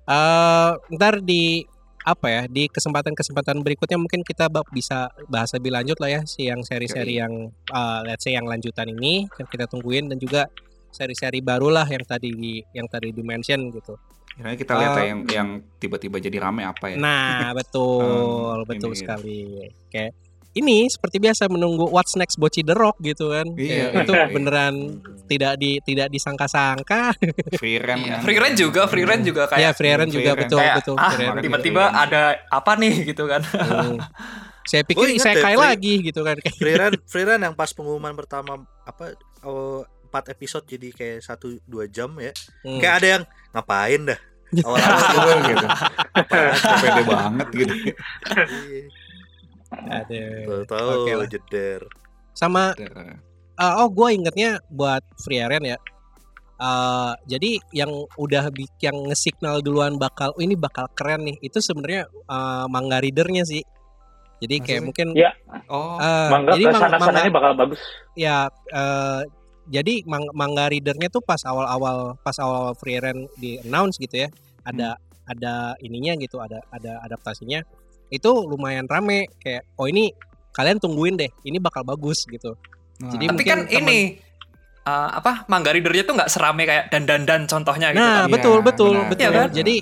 Eh, ntar di apa ya di kesempatan-kesempatan berikutnya mungkin kita bisa bahas lebih lanjut lah ya si yang seri-seri yang uh, let's say yang lanjutan ini yang kita tungguin dan juga seri-seri baru lah yang tadi di yang tadi di mention gitu. Kira kita lihat Ah. ya yang yang tiba-tiba jadi rame apa ya? Nah, *laughs* betul, Hmm, betul ini. sekali. Kayak ini seperti biasa menunggu what's next Boci The Rock gitu kan. Iya, itu iya, *laughs* iya. beneran tidak di tidak disangka-sangka. Free rent Iya, free rent juga, free rent juga ya, kayak free rent juga Free rent. betul kayak betul. ah rent. tiba-tiba ada apa nih gitu kan. Hmm. *laughs* Saya pikir saya deh, kayak free- lagi gitu kan. Kayak Free run, free run yang pas pengumuman pertama apa oh, empat episode jadi kayak satu dua jam ya. Hmm. Kayak ada yang ngapain dah. *laughs* Awal-awal gitu. Pede banget gitu. Ada. tahu Oke lah. jeder. Sama Uh, oh, gue ingetnya buat free Aren ya. Uh, jadi yang udah yang nge-signal duluan bakal, oh ini bakal keren nih. Itu sebenarnya uh, manga readernya sih. Jadi kayak Masa sih? mungkin Iya. Oh, uh, Mangga jadi ke sana-sananya manga- bakal bagus. ya uh, jadi mang- manga readernya tuh pas awal-awal pas awal free di announce gitu ya. Ada ada ininya gitu, ada ada adaptasinya. Itu lumayan rame kayak oh ini kalian tungguin deh, ini bakal bagus gitu. Nah, Jadi Tapi kan temen- ini eh, apa mangga readernya tuh nggak serame kayak dan dan dan contohnya gitu Nah, kan. betul Iya, betul benar. betul. Iya kan? Jadi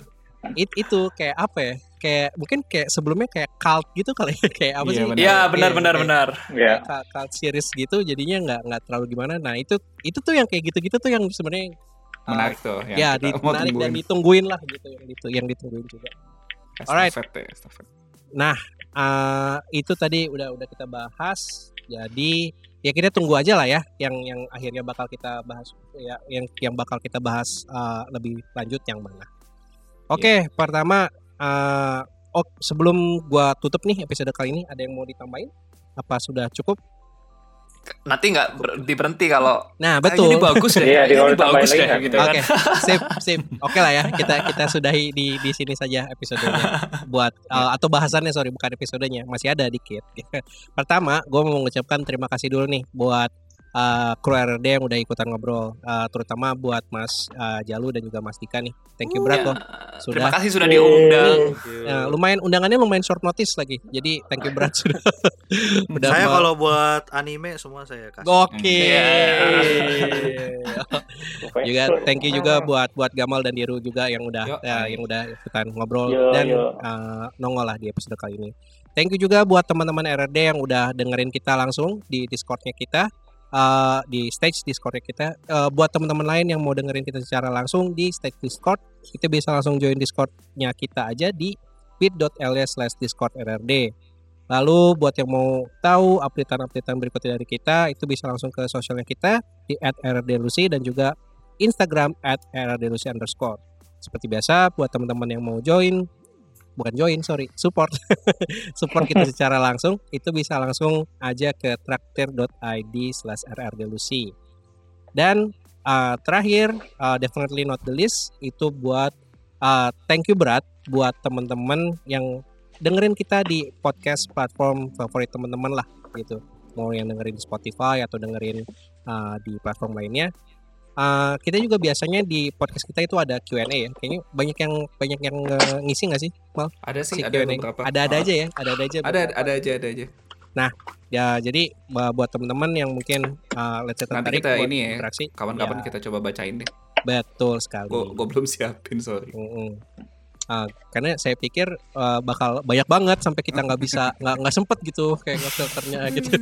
it- itu kayak apa ya? Kayak mungkin kayak sebelumnya kayak cult gitu kali ya *laughs* kayak apa Iya, sih? benar. Iya Kayak- benar kayak- benar kayak- benar. Ya. kayak cult series gitu jadinya nggak nggak terlalu gimana. Nah, itu itu tuh yang kayak gitu-gitu tuh yang sebenarnya uh, menarik tuh. ya, kita di, menarik dan tungguin. ditungguin lah gitu yang itu yang ditungguin juga. alright. Estafet ya, estafet. Uh, itu tadi udah udah kita bahas. Jadi ya kita tunggu aja lah ya yang yang akhirnya bakal kita bahas ya yang yang bakal kita bahas uh, lebih lanjut yang mana. Oke, pertama uh, oh sebelum gua tutup nih episode kali ini ada yang mau ditambahin? Apa sudah cukup? Nanti nggak berhenti berhenti kalau Nah, "Ah, betul. ini bagus deh. Iya, ini bagus deh lagi gitu Oke, kan. *laughs* sip, sip. Oke lah ya, kita kita sudahi di di sini saja episodenya buat uh, atau bahasannya sorry bukan episodenya masih ada dikit. *laughs* Pertama, gue mau mengucapkan terima kasih dulu nih buat uh, kru RRD yang udah ikutan ngobrol, Uh, terutama buat Mas uh, Jalu dan juga Mas Dika nih. Thank you berat Ya, loh. Terima Sudah. kasih sudah diundang. Uh, lumayan undangannya lumayan short notice lagi. Jadi thank you berat sudah. *laughs* udah Saya mau- kalau buat anime semua saya kasih. Gokil. Pokoknya- *laughs* juga thank you juga buat buat Gamal dan Diru juga yang udah Yo, ya, yang udah ikutan ngobrol Yo, dan yo. uh, nongol lah di episode kali ini. Thank you juga buat teman-teman RRD yang udah dengerin kita langsung di Discordnya kita. Uh, di stage Discordnya kita. Uh, buat teman-teman lain yang mau dengerin kita secara langsung di stage Discord, itu bisa langsung join Discordnya kita aja di bit.ly slash discord. Lalu buat yang mau tahu updatean-updatean berikutnya dari kita, itu bisa langsung ke sosialnya kita di @rrdlucy dan juga Instagram @rrdlucy underscore. Seperti biasa, buat teman-teman yang mau join, bukan join, sorry, support, *laughs* support kita secara langsung, itu bisa langsung aja ke traktir.id slash rrdlucy. Dan uh, terakhir, uh, definitely not the least, itu buat uh, thank you berat buat teman-teman yang dengerin kita di podcast platform favorit teman-teman lah gitu. Mau yang dengerin di Spotify atau dengerin uh, di platform lainnya. Uh, kita juga biasanya di podcast kita itu ada Q&A ya. Kayaknya banyak yang banyak yang uh, ngisi nggak sih? Mal? Ada sih, Si ada Q&A. beberapa. Ada-ada Ah, aja ya, ada-ada aja. Ada, beberapa. ada aja, ada aja. Ya, jadi buat teman-teman yang mungkin uh, let's say Nanti tertarik kita buat ini ya, interaksi, Kapan-kapan Ya. kita coba bacain deh. betul sekali. Gue belum siapin sorry. Mm-mm. Ah, karena saya pikir uh, bakal banyak banget sampai kita nggak bisa *laughs* nggak nggak sempet gitu kayak nge-filternya gitu. *laughs*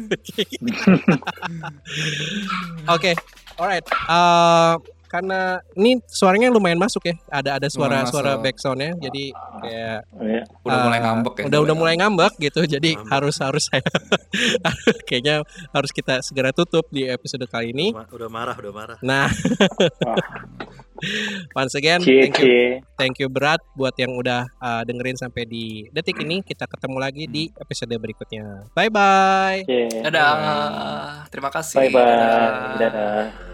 Oke, alright. Uh, karena ini suaranya lumayan masuk ya. Ada ada suara Lumayan suara masuk. backsoundnya. Jadi kayak Iya. Udah uh, mulai ngambek ya. Udah udah mulai ngambek gitu. Jadi Ngambek. harus harus saya *laughs* kayaknya harus kita segera tutup di episode kali ini. Udah marah, udah marah. Nah. Once again, Cie thank you cie. Thank you berat buat yang udah uh, dengerin sampai di detik ini. Kita ketemu lagi di episode berikutnya. Bye bye. Dadah. Terima kasih. Bye bye. Dadah. Dadah.